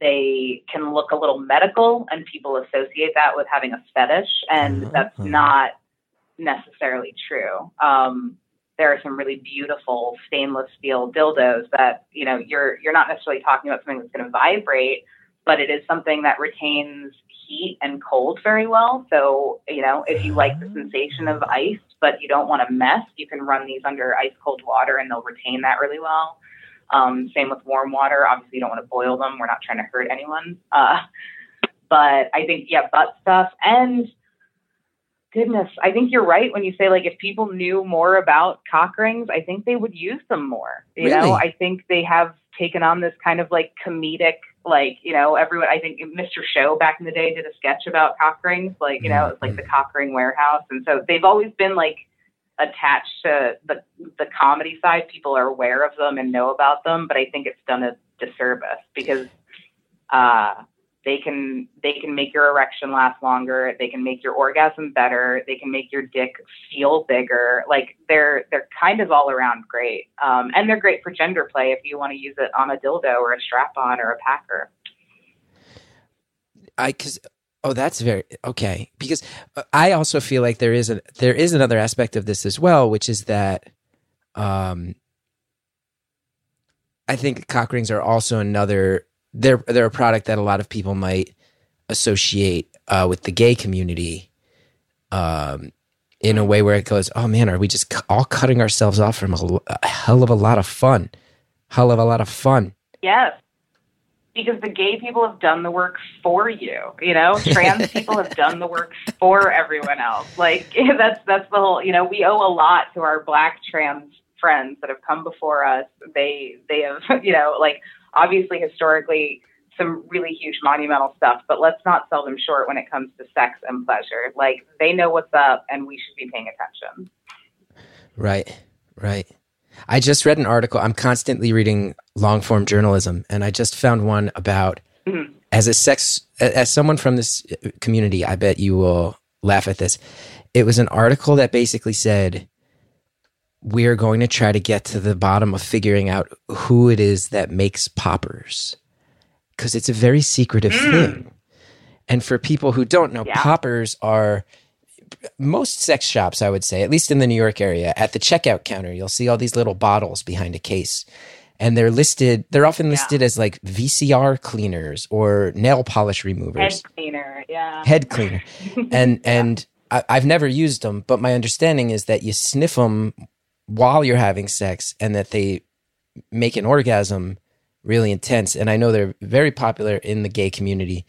they can look a little medical and people associate that with having a fetish and that's Uh-huh. not necessarily true. Um, there are some really beautiful stainless steel dildos that you know you're you're not necessarily talking about something that's going to vibrate, but it is something that retains heat and cold very well. So you know if you like the sensation of ice, but you don't want to mess, you can run these under ice cold water and they'll retain that really well. Um, same with warm water. Obviously, you don't want to boil them. We're not trying to hurt anyone. Uh, but I think yeah, butt stuff and goodness, I think you're right when you say like if people knew more about cock rings, I think they would use them more. You Really? know, I think they have taken on this kind of like comedic, like you know, everyone. I think Mr. Show back in the day did a sketch about cock rings, like you know, it's like the cock ring warehouse, and so they've always been like attached to the the comedy side. People are aware of them and know about them, but I think it's done a disservice because uh, they can they can make your erection last longer. They can make your orgasm better. They can make your dick feel bigger. Like they're they're kind of all around great, um, and they're great for gender play if you want to use it on a dildo or a strap on or a packer. I because oh that's very okay because uh, I also feel like there is a there is another aspect of this as well, which is that um I think cock rings are also another they're they're a product that a lot of people might associate uh, with the gay community um, in a way where it goes, oh man, are we just all cutting ourselves off from a, a hell of a lot of fun, hell of a lot of fun. Yes, because the gay people have done the work for you. You know, <laughs> trans people have done the work for everyone else. Like <laughs> that's that's the whole. You know, we owe a lot to our black trans friends that have come before us. They they have <laughs> you know like obviously historically some really huge monumental stuff, but let's not sell them short when it comes to sex and pleasure. Like they know what's up and we should be paying attention. Right, right. I just read an article. I'm constantly reading long form journalism, and I just found one about mm-hmm. as a sex, as someone from this community, I bet you will laugh at this. It was an article that basically said, we're going to try to get to the bottom of figuring out who it is that makes poppers because it's a very secretive mm. thing. And for people who don't know, yeah. poppers are most sex shops, I would say, at least in the New York area, at the checkout counter, you'll see all these little bottles behind a case. And they're listed, they're often listed yeah. as like VCR cleaners or nail polish removers. Head cleaner, yeah. Head cleaner. and, <laughs> yeah. and, I, I've never used them, but my understanding is that you sniff them while you're having sex and that they make an orgasm really intense. And I know they're very popular in the gay community.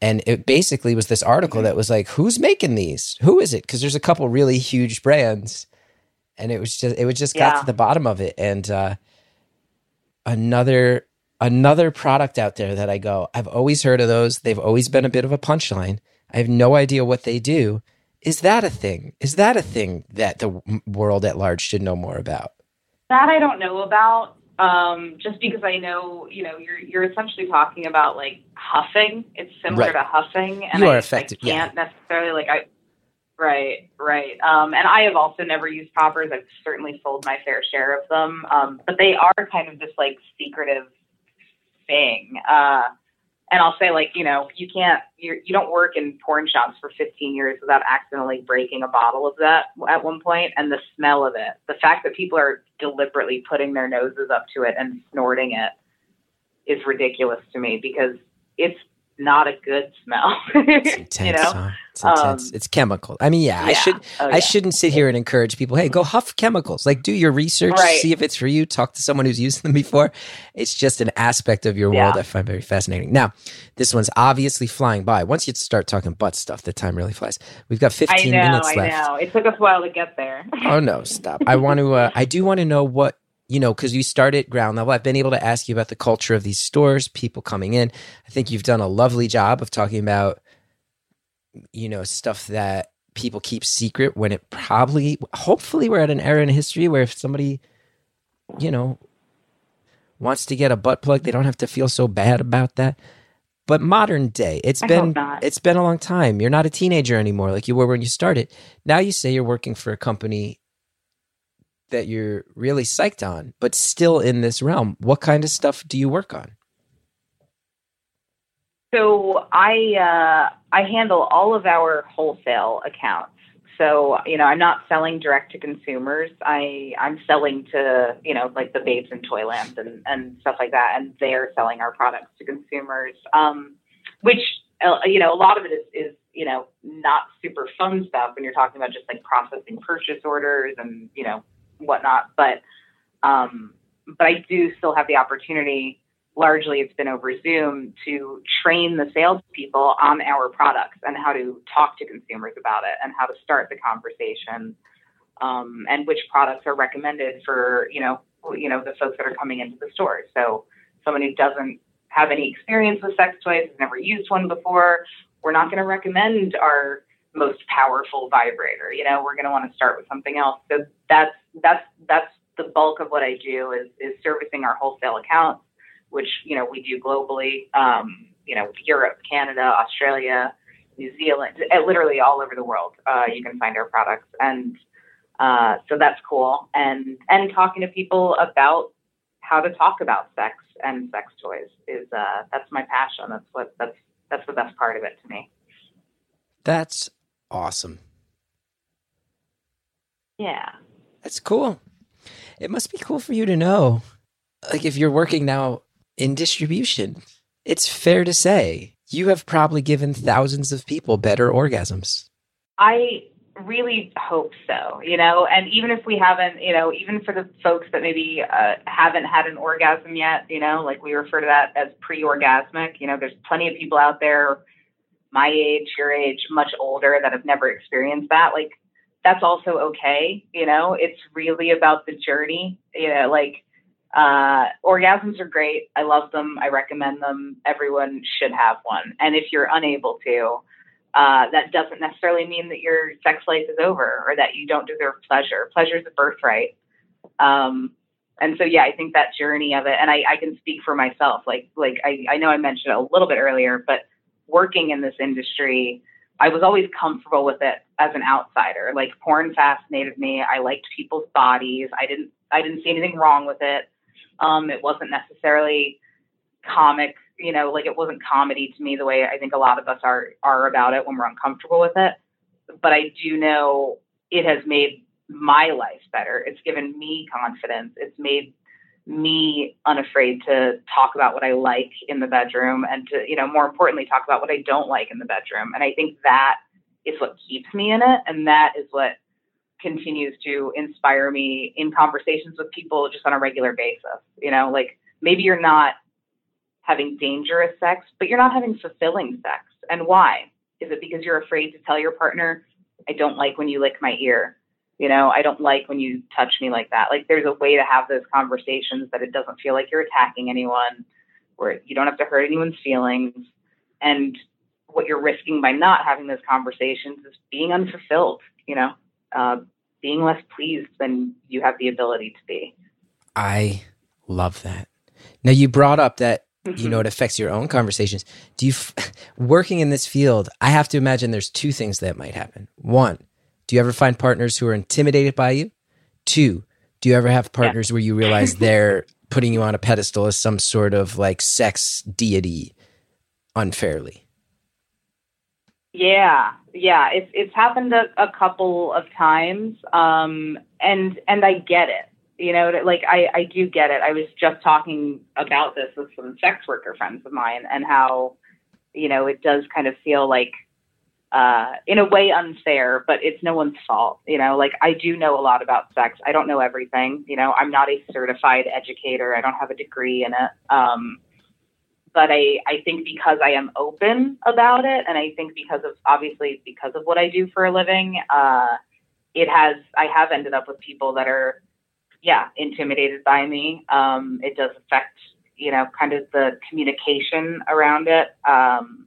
And it basically was this article that was like, who's making these? Who is it? Because there's a couple really huge brands. And it was just, it was just got to the bottom of it. And uh, another, another product out there that I go, I've always heard of those. They've always been a bit of a punchline. I have no idea what they do. Is that a thing? Is that a thing that the world at large should know more about? That I don't know about. Um, just because I know, you know, you're you're essentially talking about like huffing. It's similar right. to huffing, and you are I, affected. I can't yeah. necessarily like I. Right, right. Um, and I have also never used poppers. I've certainly sold my fair share of them, um, but they are kind of this like secretive thing. Uh, and I'll say like, you know, you can't, you're, you don't work in porn shops for 15 years without accidentally breaking a bottle of that at one point. And the smell of it, the fact that people are deliberately putting their noses up to it and snorting it is ridiculous to me because it's not a good smell. <laughs> it's intense. you know? Huh? It's intense. Um, it's chemical. I mean, yeah, yeah. I should oh, yeah. I shouldn't sit here and encourage people, hey, go huff chemicals. Like do your research, right. see if it's for you, talk to someone who's used them before. It's just an aspect of your world. I find very fascinating. Now, this one's obviously flying by. Once you start talking butt stuff, the time really flies. We've got 15 know, minutes I left. I know. It took us a while to get there. oh no, stop. I want to <laughs> uh, I do want to know what you know, because you start at ground level. I've been able to ask you about the culture of these stores, people coming in. I think you've done a lovely job of talking about, you know, stuff that people keep secret when it probably, hopefully, we're at an era in history where if somebody, you know, wants to get a butt plug, they don't have to feel so bad about that. But modern day, it's I been it's been a long time. You're not a teenager anymore like you were when you started. Now you say you're working for a company that you're really psyched on, but still in this realm. What kind of stuff do you work on? So I uh, I handle all of our wholesale accounts. So you know I'm not selling direct to consumers. I I'm selling to you know like the Babes in Toyland and and stuff like that, and they're selling our products to consumers. Um, which uh, you know a lot of it is, is you know not super fun stuff when you're talking about just like processing purchase orders and you know whatnot. But um, but I do still have the opportunity. Largely, it's been over Zoom to train the salespeople on our products and how to talk to consumers about it and how to start the conversation um, and which products are recommended for you know you know the folks that are coming into the store. So someone who doesn't have any experience with sex toys, has never used one before, we're not going to recommend our most powerful vibrator. You know, we're going to want to start with something else. So that's that's that's the bulk of what I do is is servicing our wholesale accounts, which you know we do globally. Um, you know, Europe, Canada, Australia, New Zealand, uh, literally all over the world. Uh, you can find our products, and uh, so that's cool. And and talking to people about how to talk about sex and sex toys is uh, that's my passion. That's what that's that's the best part of it to me. That's awesome. Yeah. That's cool. It must be cool for you to know. Like if you're working now in distribution, it's fair to say you have probably given thousands of people better orgasms. I really hope so, you know, and even if we haven't, you know, even for the folks that maybe uh, haven't had an orgasm yet, you know, like we refer to that as pre orgasmic, you know, there's plenty of people out there my age, your age, much older that have never experienced that. Like, that's also okay, you know, it's really about the journey, you know, like, uh, orgasms are great. I love them. I recommend them. Everyone should have one. And if you're unable to, uh, that doesn't necessarily mean that your sex life is over or that you don't deserve pleasure. Pleasure is a birthright. Um, and so, yeah, I think that journey of it, and I, I can speak for myself. Like, like I, I know I mentioned it a little bit earlier, but working in this industry, I was always comfortable with it as an outsider. Like, porn fascinated me. I liked people's bodies. I didn't, I didn't see anything wrong with it. Um, it wasn't necessarily comic you know, like it wasn't comedy to me the way I think a lot of us are are about it when we're uncomfortable with it. But I do know it has made my life better. It's given me confidence. It's made me unafraid to talk about what I like in the bedroom and to, you know, more importantly, talk about what I don't like in the bedroom. And I think that is what keeps me in it. And that is what continues to inspire me in conversations with people just on a regular basis. You know, like maybe you're not having dangerous sex, but you're not having fulfilling sex. And why? Is it because you're afraid to tell your partner, I don't like when you lick my ear? You know, I don't like when you touch me like that. Like there's a way to have those conversations that it doesn't feel like you're attacking anyone, where you don't have to hurt anyone's feelings. And what you're risking by not having those conversations is being unfulfilled, you know, uh, being less pleased than you have the ability to be. I love that. Now, you brought up that you know it affects your own conversations do you f- <laughs> working in this field i have to imagine there's two things that might happen one do you ever find partners who are intimidated by you? Two do you ever have partners yeah. where you realize <laughs> they're putting you on a pedestal as some sort of like sex deity unfairly? Yeah. Yeah. It's it's happened a, a couple of times um and and i get it. You know, like I, I do get it. I was just talking about this with some sex worker friends of mine and how, you know, it does kind of feel like, uh, in a way unfair, but it's no one's fault. You know, like I do know a lot about sex. I don't know everything. You know, I'm not a certified educator. I don't have a degree in it. Um, but I, I think because I am open about it, and I think because of obviously because of what I do for a living, uh, it has I have ended up with people that are yeah, intimidated by me. Um, it does affect, you know, kind of the communication around it. Um,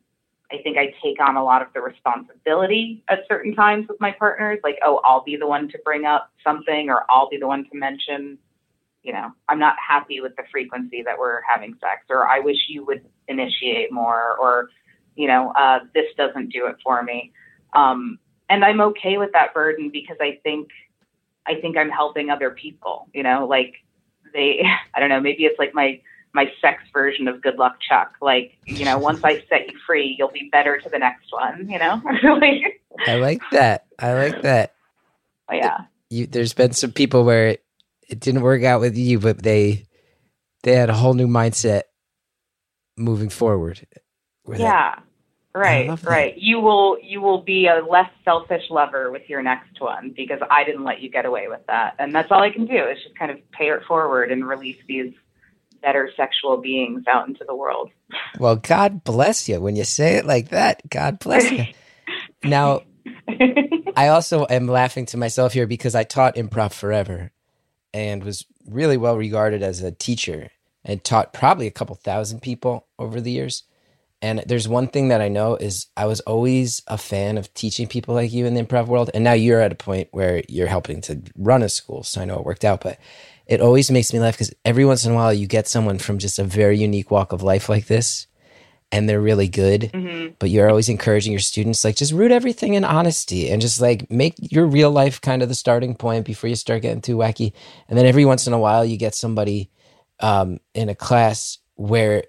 I think I take on a lot of the responsibility at certain times with my partners, like, oh, I'll be the one to bring up something or I'll be the one to mention, you know, I'm not happy with the frequency that we're having sex, or I wish you would initiate more, or, you know, uh, this doesn't do it for me. Um, and I'm okay with that burden because I think I think I'm helping other people, you know, like they, <laughs> I don't know, maybe it's like my, my sex version of good luck Chuck. Like, you know, once I set you free, you'll be better to the next one, you know? <laughs> I like that. I like that. Oh, yeah. You, there's been some people where it, it didn't work out with you, but they, they had a whole new mindset moving forward. Yeah. Right, right. You will you will be a less selfish lover with your next one because I didn't let you get away with that. And that's all I can do is just kind of pay it forward and release these better sexual beings out into the world. Well, God bless you when you say it like that. God bless you. now, <laughs> I also am laughing to myself here because I taught improv forever and was really well regarded as a teacher and taught probably a couple thousand people over the years. And there's one thing that I know is I was always a fan of teaching people like you in the improv world. And now you're at a point where you're helping to run a school. So I know it worked out. But it always makes me laugh because every once in a while you get someone from just a very unique walk of life like this. and they're really good hmm but you're always encouraging your students like just root everything in honesty and just like make your real life kind of the starting point before you start getting too wacky and then every once in a while you get somebody um, in a class where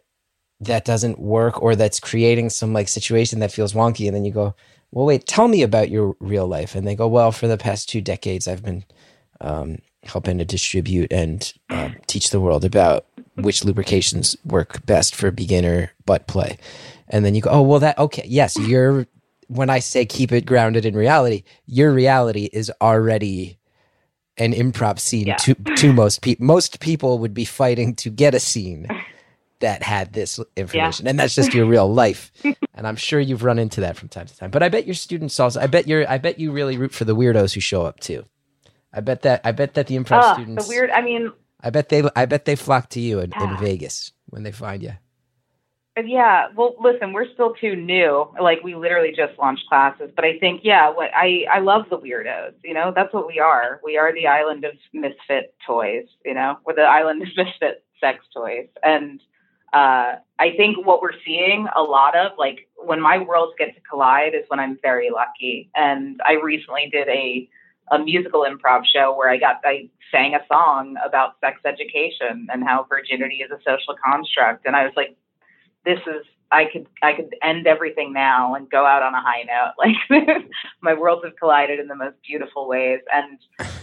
that doesn't work or that's creating some like situation that feels wonky and then you go well wait tell me about your real life and they go well for the past two decades i've been um, helping to distribute and uh, teach the world about which lubrications work best for beginner butt play. And then you go oh well that okay yes you're when i say keep it grounded in reality your reality is already an improv scene Yeah. to to most people most people would be fighting to get a scene that had this information. And that's just your real <laughs> life. And i'm sure you've run into that from time to time. But i bet your students also i bet you're i bet you really root for the weirdos who show up too i bet that i bet that the improv Oh, students the weird. I mean, i bet they i bet they flock to you in, in vegas when they find you Yeah, well, listen, we're still too new. Like we literally just launched classes, but I think yeah, what I I love the weirdos. You know, that's what we are. We are the island of misfit toys. You know, we're the island of <laughs> misfit sex toys, and uh, I think what we're seeing a lot of, like when my worlds get to collide, is when I'm very lucky. And I recently did a a musical improv show where I got I sang a song about sex education and how virginity is a social construct, and I was like this is I could I could end everything now and go out on a high note. <laughs> Like my worlds have collided in the most beautiful ways, and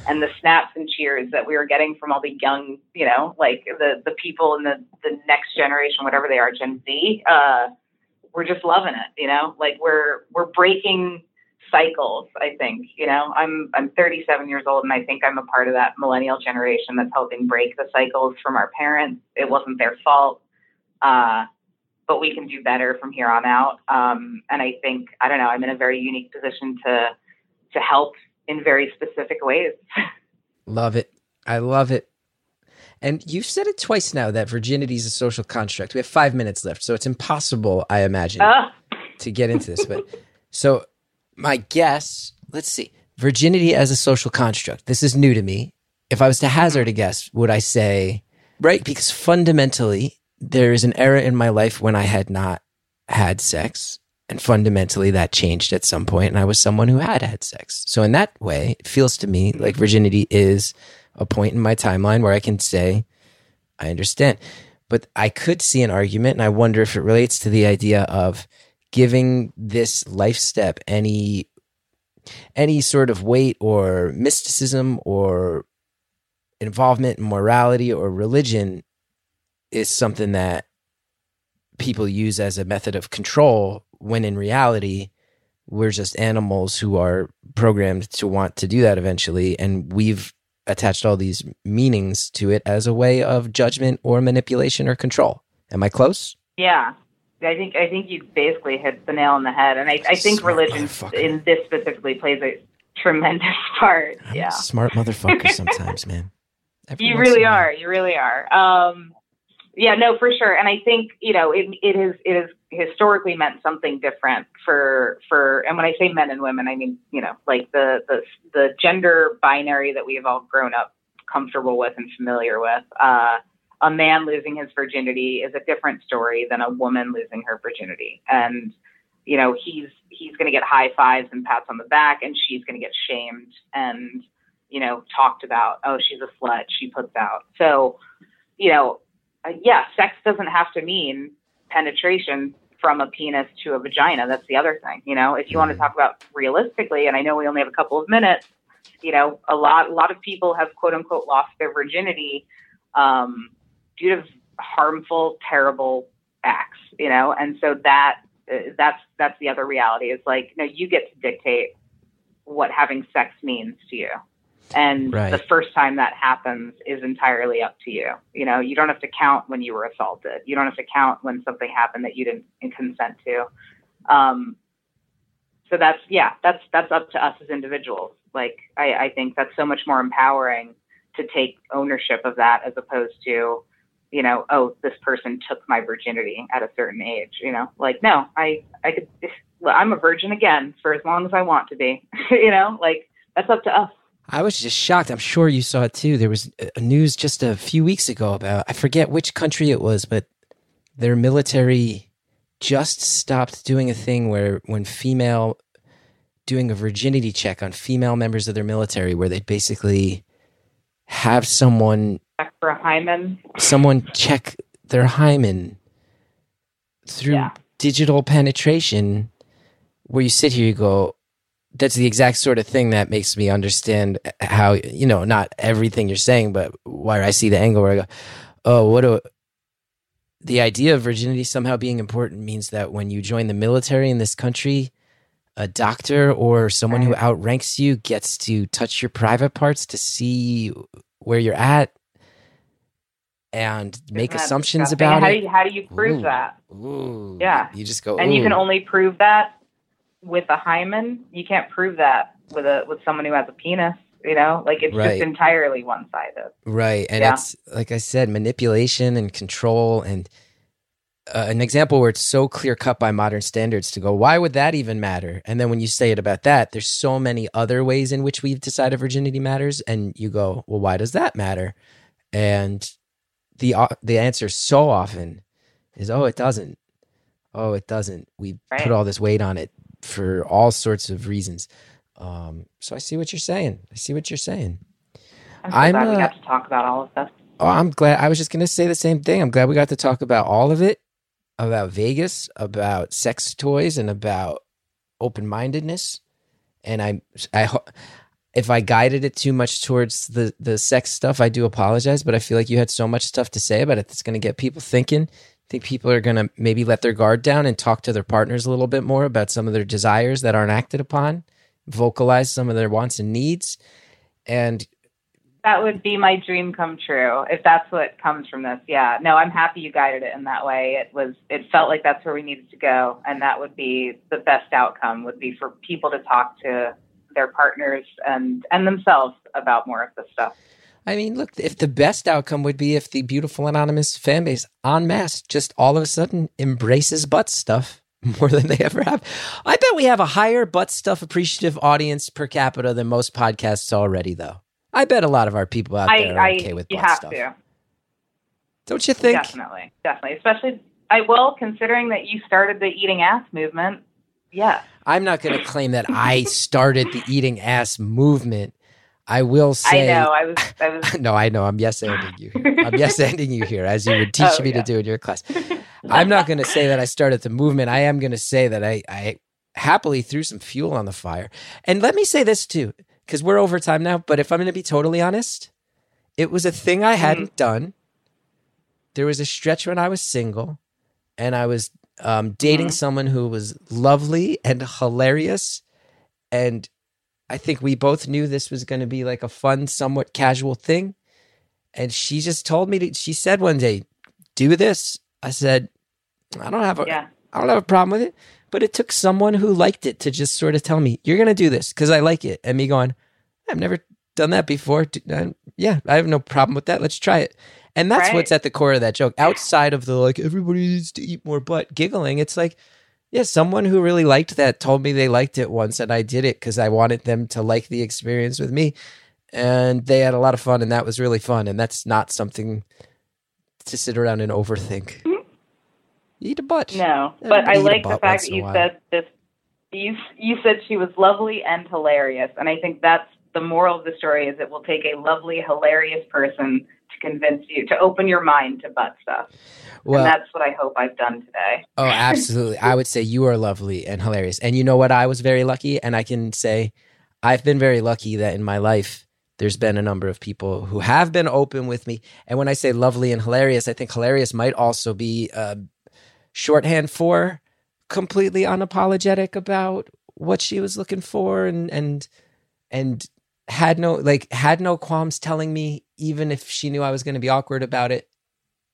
and the snaps and cheers that we were getting from all the young, you know, like the the people in the the next generation, whatever they are, Gen Z. Uh, we're just loving it, you know. Like we're we're breaking cycles. I think, you know, I'm I'm 37 years old, and I think I'm a part of that millennial generation that's helping break the cycles from our parents. It wasn't their fault. Uh, but we can do better from here on out. Um, and I think I don't know. I'm in a very unique position to to help in very specific ways. <laughs> Love it. I love it. And you've said it twice now that virginity is a social construct. We have five minutes left, so it's impossible, I imagine, Ah, to get into this. But <laughs> so my guess, let's see, virginity as a social construct. This is new to me. If I was to hazard a guess, would I say right? Because fundamentally, there is an era in my life when I had not had sex. And fundamentally, that changed at some point, and I was someone who had had sex. So, in that way, it feels to me like virginity is a point in my timeline where I can say, I understand. But I could see an argument, and I wonder if it relates to the idea of giving this life step any any sort of weight or mysticism or involvement in morality or religion is something that people use as a method of control when in reality we're just animals who are programmed to want to do that eventually. And we've attached all these meanings to it as a way of judgment or manipulation or control. Am i close? Yeah. I think I think you basically hit the nail on the head, and I, I think Smart religion in this specifically plays a tremendous <laughs> part. I'm yeah. smart motherfucker <laughs> sometimes man Every You really are. You really are. Um, yeah, no, for sure. And I think you know it. It is. It has historically meant something different for for. And when I say men and women, I mean you know like the the the gender binary that we have all grown up comfortable with and familiar with. Uh, a man losing his virginity is a different story than a woman losing her virginity. And you know he's he's going to get high fives and pats on the back, and she's going to get shamed and you know, talked about, oh, she's a slut, she puts out. So, you know, uh, yeah, sex doesn't have to mean penetration from a penis to a vagina. That's the other thing. You know, if you want to talk about realistically, and I know we only have a couple of minutes, you know, a lot, a lot of people have quote unquote lost their virginity um, due to harmful, terrible acts. You know, and so that uh, that's that's the other reality. Is like, you know, you get to dictate what having sex means to you. And Right. the first time that happens is entirely up to you. You know, you don't have to count when you were assaulted. You don't have to count when something happened that you didn't consent to. Um, so that's yeah, that's that's up to us as individuals. Like I, I think that's so much more empowering to take ownership of that as opposed to, you know, oh, this person took my virginity at a certain age. You know, like no, I I could. I'm a virgin again for as long as I want to be. <laughs> you know, like that's up to us. I was just shocked. I'm sure you saw it too. There was a news just a few weeks ago about I forget which country it was, but their military just stopped doing a thing where when female doing a virginity check on female members of their military where they basically have someone for a hymen. someone check their hymen through Yeah. digital penetration where you sit here you go that's the exact sort of thing that makes me understand how you know not everything you're saying but where i see the angle where i go oh what do the idea of virginity somehow being important means that when you join the military in this country a doctor or someone who outranks you gets to touch your private parts to see where you're at and make assumptions disgusting? about how it. Do you, how do you prove Ooh. that? Ooh, Yeah. you just go. And you can only prove that with a hymen. You can't prove that with a with someone who has a penis. You know, like it's Right. just entirely one sided. Right. And Yeah. it's, like I said, manipulation and control. And uh, an example where it's so clear cut by modern standards to go, why would that even matter? And then when you say it about that, there's so many other ways in which we've decided virginity matters. And you go, well, why does that matter? And the, uh, the answer so often is, oh, it doesn't. Oh, it doesn't. We Right. put all this weight on it for all sorts of reasons. Um, so I see what you're saying. I see what you're saying. I'm so I'm, glad we uh, got to talk about all of this. Oh, I'm glad. I was just going to say the same thing. I'm glad we got to talk about all of it about Vegas, about sex toys, and about open mindedness. And I, I, if I guided it too much towards the the sex stuff, I do apologize. But I feel like you had so much stuff to say about it that's going to get people thinking. I think people are going to maybe let their guard down and talk to their partners a little bit more about some of their desires that aren't acted upon, vocalize some of their wants and needs, and That would be my dream come true if that's what comes from this. Yeah. No, I'm happy you guided it in that way. It was it felt like that's where we needed to go and that would be the best outcome would be for people to talk to their partners and and themselves about more of this stuff. I mean, look, if the best outcome would be if the beautiful anonymous fan base en masse just all of a sudden embraces butt stuff <laughs> more than they ever have. I bet we have a higher butt stuff appreciative audience per capita than most podcasts already, though. I bet a lot of our people out I, there are I okay with you butt have stuff. to. Don't you think? Definitely. Definitely. Especially I will considering that you started the eating ass movement. Yes. I'm not going to claim that I started the eating ass movement. I will say. I know. I was I was <laughs> no, I know. I'm yes ending you. Here. I'm yes <laughs> ending you here, as you would teach Oh, me yeah. to do in your class. I'm not going to say that I started the movement. I am going to say that I, I happily threw some fuel on the fire. And let me say this too, because we're over time now. But if I'm going to be totally honest, it was a thing I hadn't mm-hmm. done. There was a stretch when I was single, and I was um, dating Mhm. someone who was lovely and hilarious, and I think we both knew this was going to be like a fun, somewhat casual thing. And she just told me to, she said one day, do this. I said, I don't have a, yeah. I don't have a problem with it. But it took someone who liked it to just sort of tell me, you're going to do this because I like it. And me going, I've never done that before. Yeah, I have no problem with that. Let's try it. And that's Right. what's at the core of that joke. Outside of the like, everybody needs to eat more butt giggling, it's like, yeah, someone who really liked that told me they liked it once and I did it because I wanted them to like the experience with me. And they had a lot of fun and that was really fun. And that's not something to sit around and overthink. Mm-hmm. Eat a butt. No, uh, but I Everybody like the fact that you said this. You you said she was lovely and hilarious, and I think that's the moral of the story. Is it will take a lovely, hilarious person to convince you to open your mind to butt stuff, Well, and that's what I hope I've done today. Oh, <laughs> absolutely. I would say you are lovely and hilarious. And you know what? I was very lucky. And I can say I've been very lucky that in my life, there's been a number of people who have been open with me. And when I say lovely and hilarious, I think hilarious might also be uh, shorthand for completely unapologetic about what she was looking for and, and, and, had no like had no qualms telling me even if she knew I was going to be awkward about it.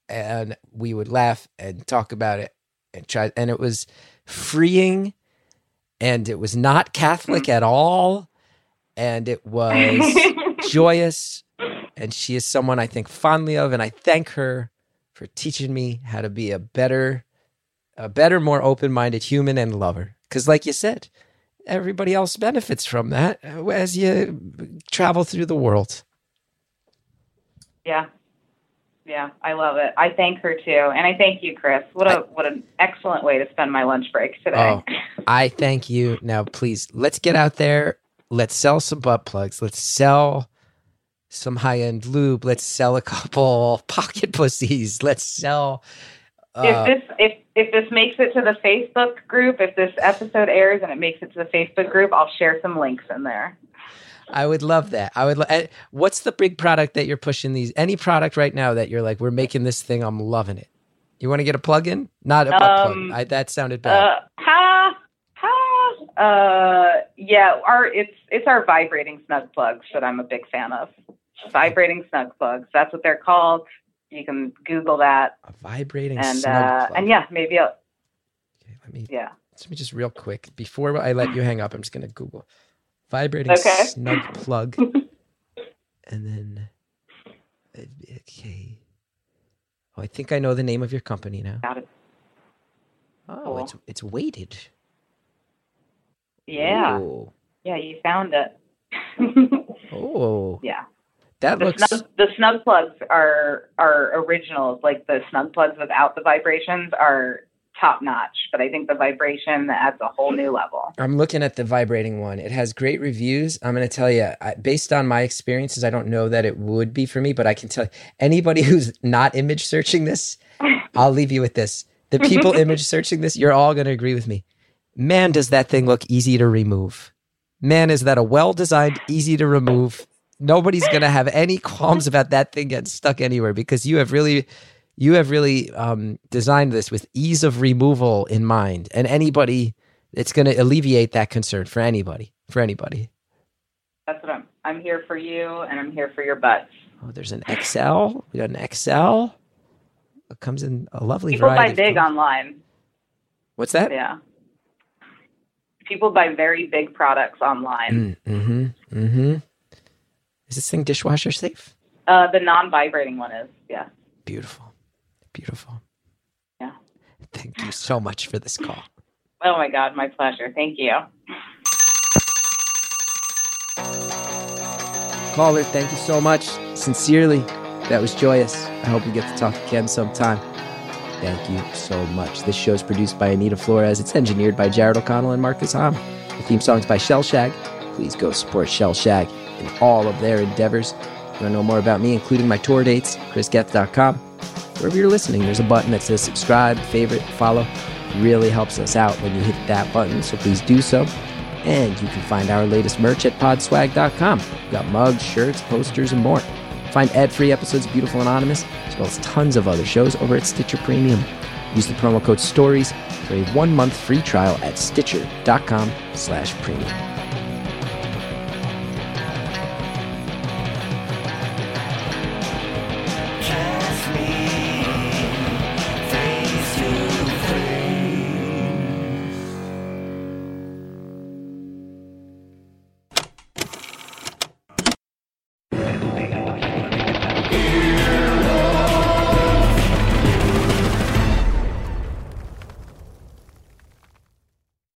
And we would laugh and talk about it and try and it was freeing and it was not catholic at all. And it was <laughs> joyous. And she is someone i think fondly of and i thank her for teaching me how to be a better a better more open-minded human and lover. Because like you said everybody else benefits from that uh, as you travel through the world yeah, Yeah, I love it. I thank her too, and I thank you, Chris. What a what an excellent way to spend my lunch break today. Oh, <laughs> I thank you. Now, please, let's get out there. Let's sell some butt plugs. Let's sell some high end lube. Let's sell a couple <laughs> pocket pussies. Let's sell. Uh, if this if if this makes it to the Facebook group, if this episode airs and it makes it to the Facebook group, I'll share some links in there. I would love that. I would. lo- eh, What's the big product that you're pushing these? Any product right now that you're like, we're making this thing. I'm loving it. You want to get a plug in? Not a Um, plug. I, that sounded bad. Uh, ha ha. Uh, yeah, our it's it's our vibrating snug plugs that I'm a big fan of. Vibrating snug plugs. That's what they're called. You can Google that, a vibrating and snug uh, plug. and yeah, maybe I'll, Okay, let me yeah. let me just real quick before I let you hang up. I'm just gonna Google vibrating Okay. snug <laughs> plug, and then okay. Oh, I think I know the name of your company now. Got it. Oh, Cool. it's it's weighted. Yeah, Oh, yeah, you found it. <laughs> oh, yeah. That The looks. snug, the snug plugs are are originals. Like the snug plugs without the vibrations are top notch, but I think the vibration adds a whole new level. I'm looking at the vibrating one. It has great reviews. I'm going to tell you, I, based on my experiences, I don't know that it would be for me, but I can tell anybody who's not image searching this, <laughs> I'll leave you with this. The people <laughs> image searching this, you're all going to agree with me. Man, does that thing look easy to remove. Man, is that a well designed, easy to remove. Nobody's going to have any <laughs> qualms about that thing getting stuck anywhere because you have really. You have really um, designed this with ease of removal in mind, and anybody it's going to alleviate that concern for anybody. For anybody. That's what I'm. I'm here for you, and I'm here for your butts. Oh, there's an XL. We got an XL. It comes in a lovely People variety. buy big online. What's that? Yeah. People buy very big products online. Mm, mm-hmm. Mm-hmm. Is this thing dishwasher safe? Uh, the non-vibrating one is. Yeah. Beautiful. Beautiful. Yeah. Thank you so much for this call. Oh my God, my pleasure. Thank you. Caller, thank you so much. Sincerely, that was joyous. I hope we get to talk again sometime. Thank you so much. This show is produced by Anita Flores. It's engineered by Jared O'Connell and Marcus Hom. The theme song is by Shellshag. Please go support Shellshag all of their endeavors. If you want to know more about me, including my tour dates, chrisgethard.com. Wherever you're listening, there's a button that says subscribe, favorite, follow. It really helps us out when you hit that button, so please do so. And you can find our latest merch at podswag.com. We've got mugs, shirts, posters, and more. Find ad-free episodes of Beautiful Anonymous, as well as tons of other shows over at Stitcher Premium. Use the promo code STORIES for a one-month free trial at stitcher.com slash premium.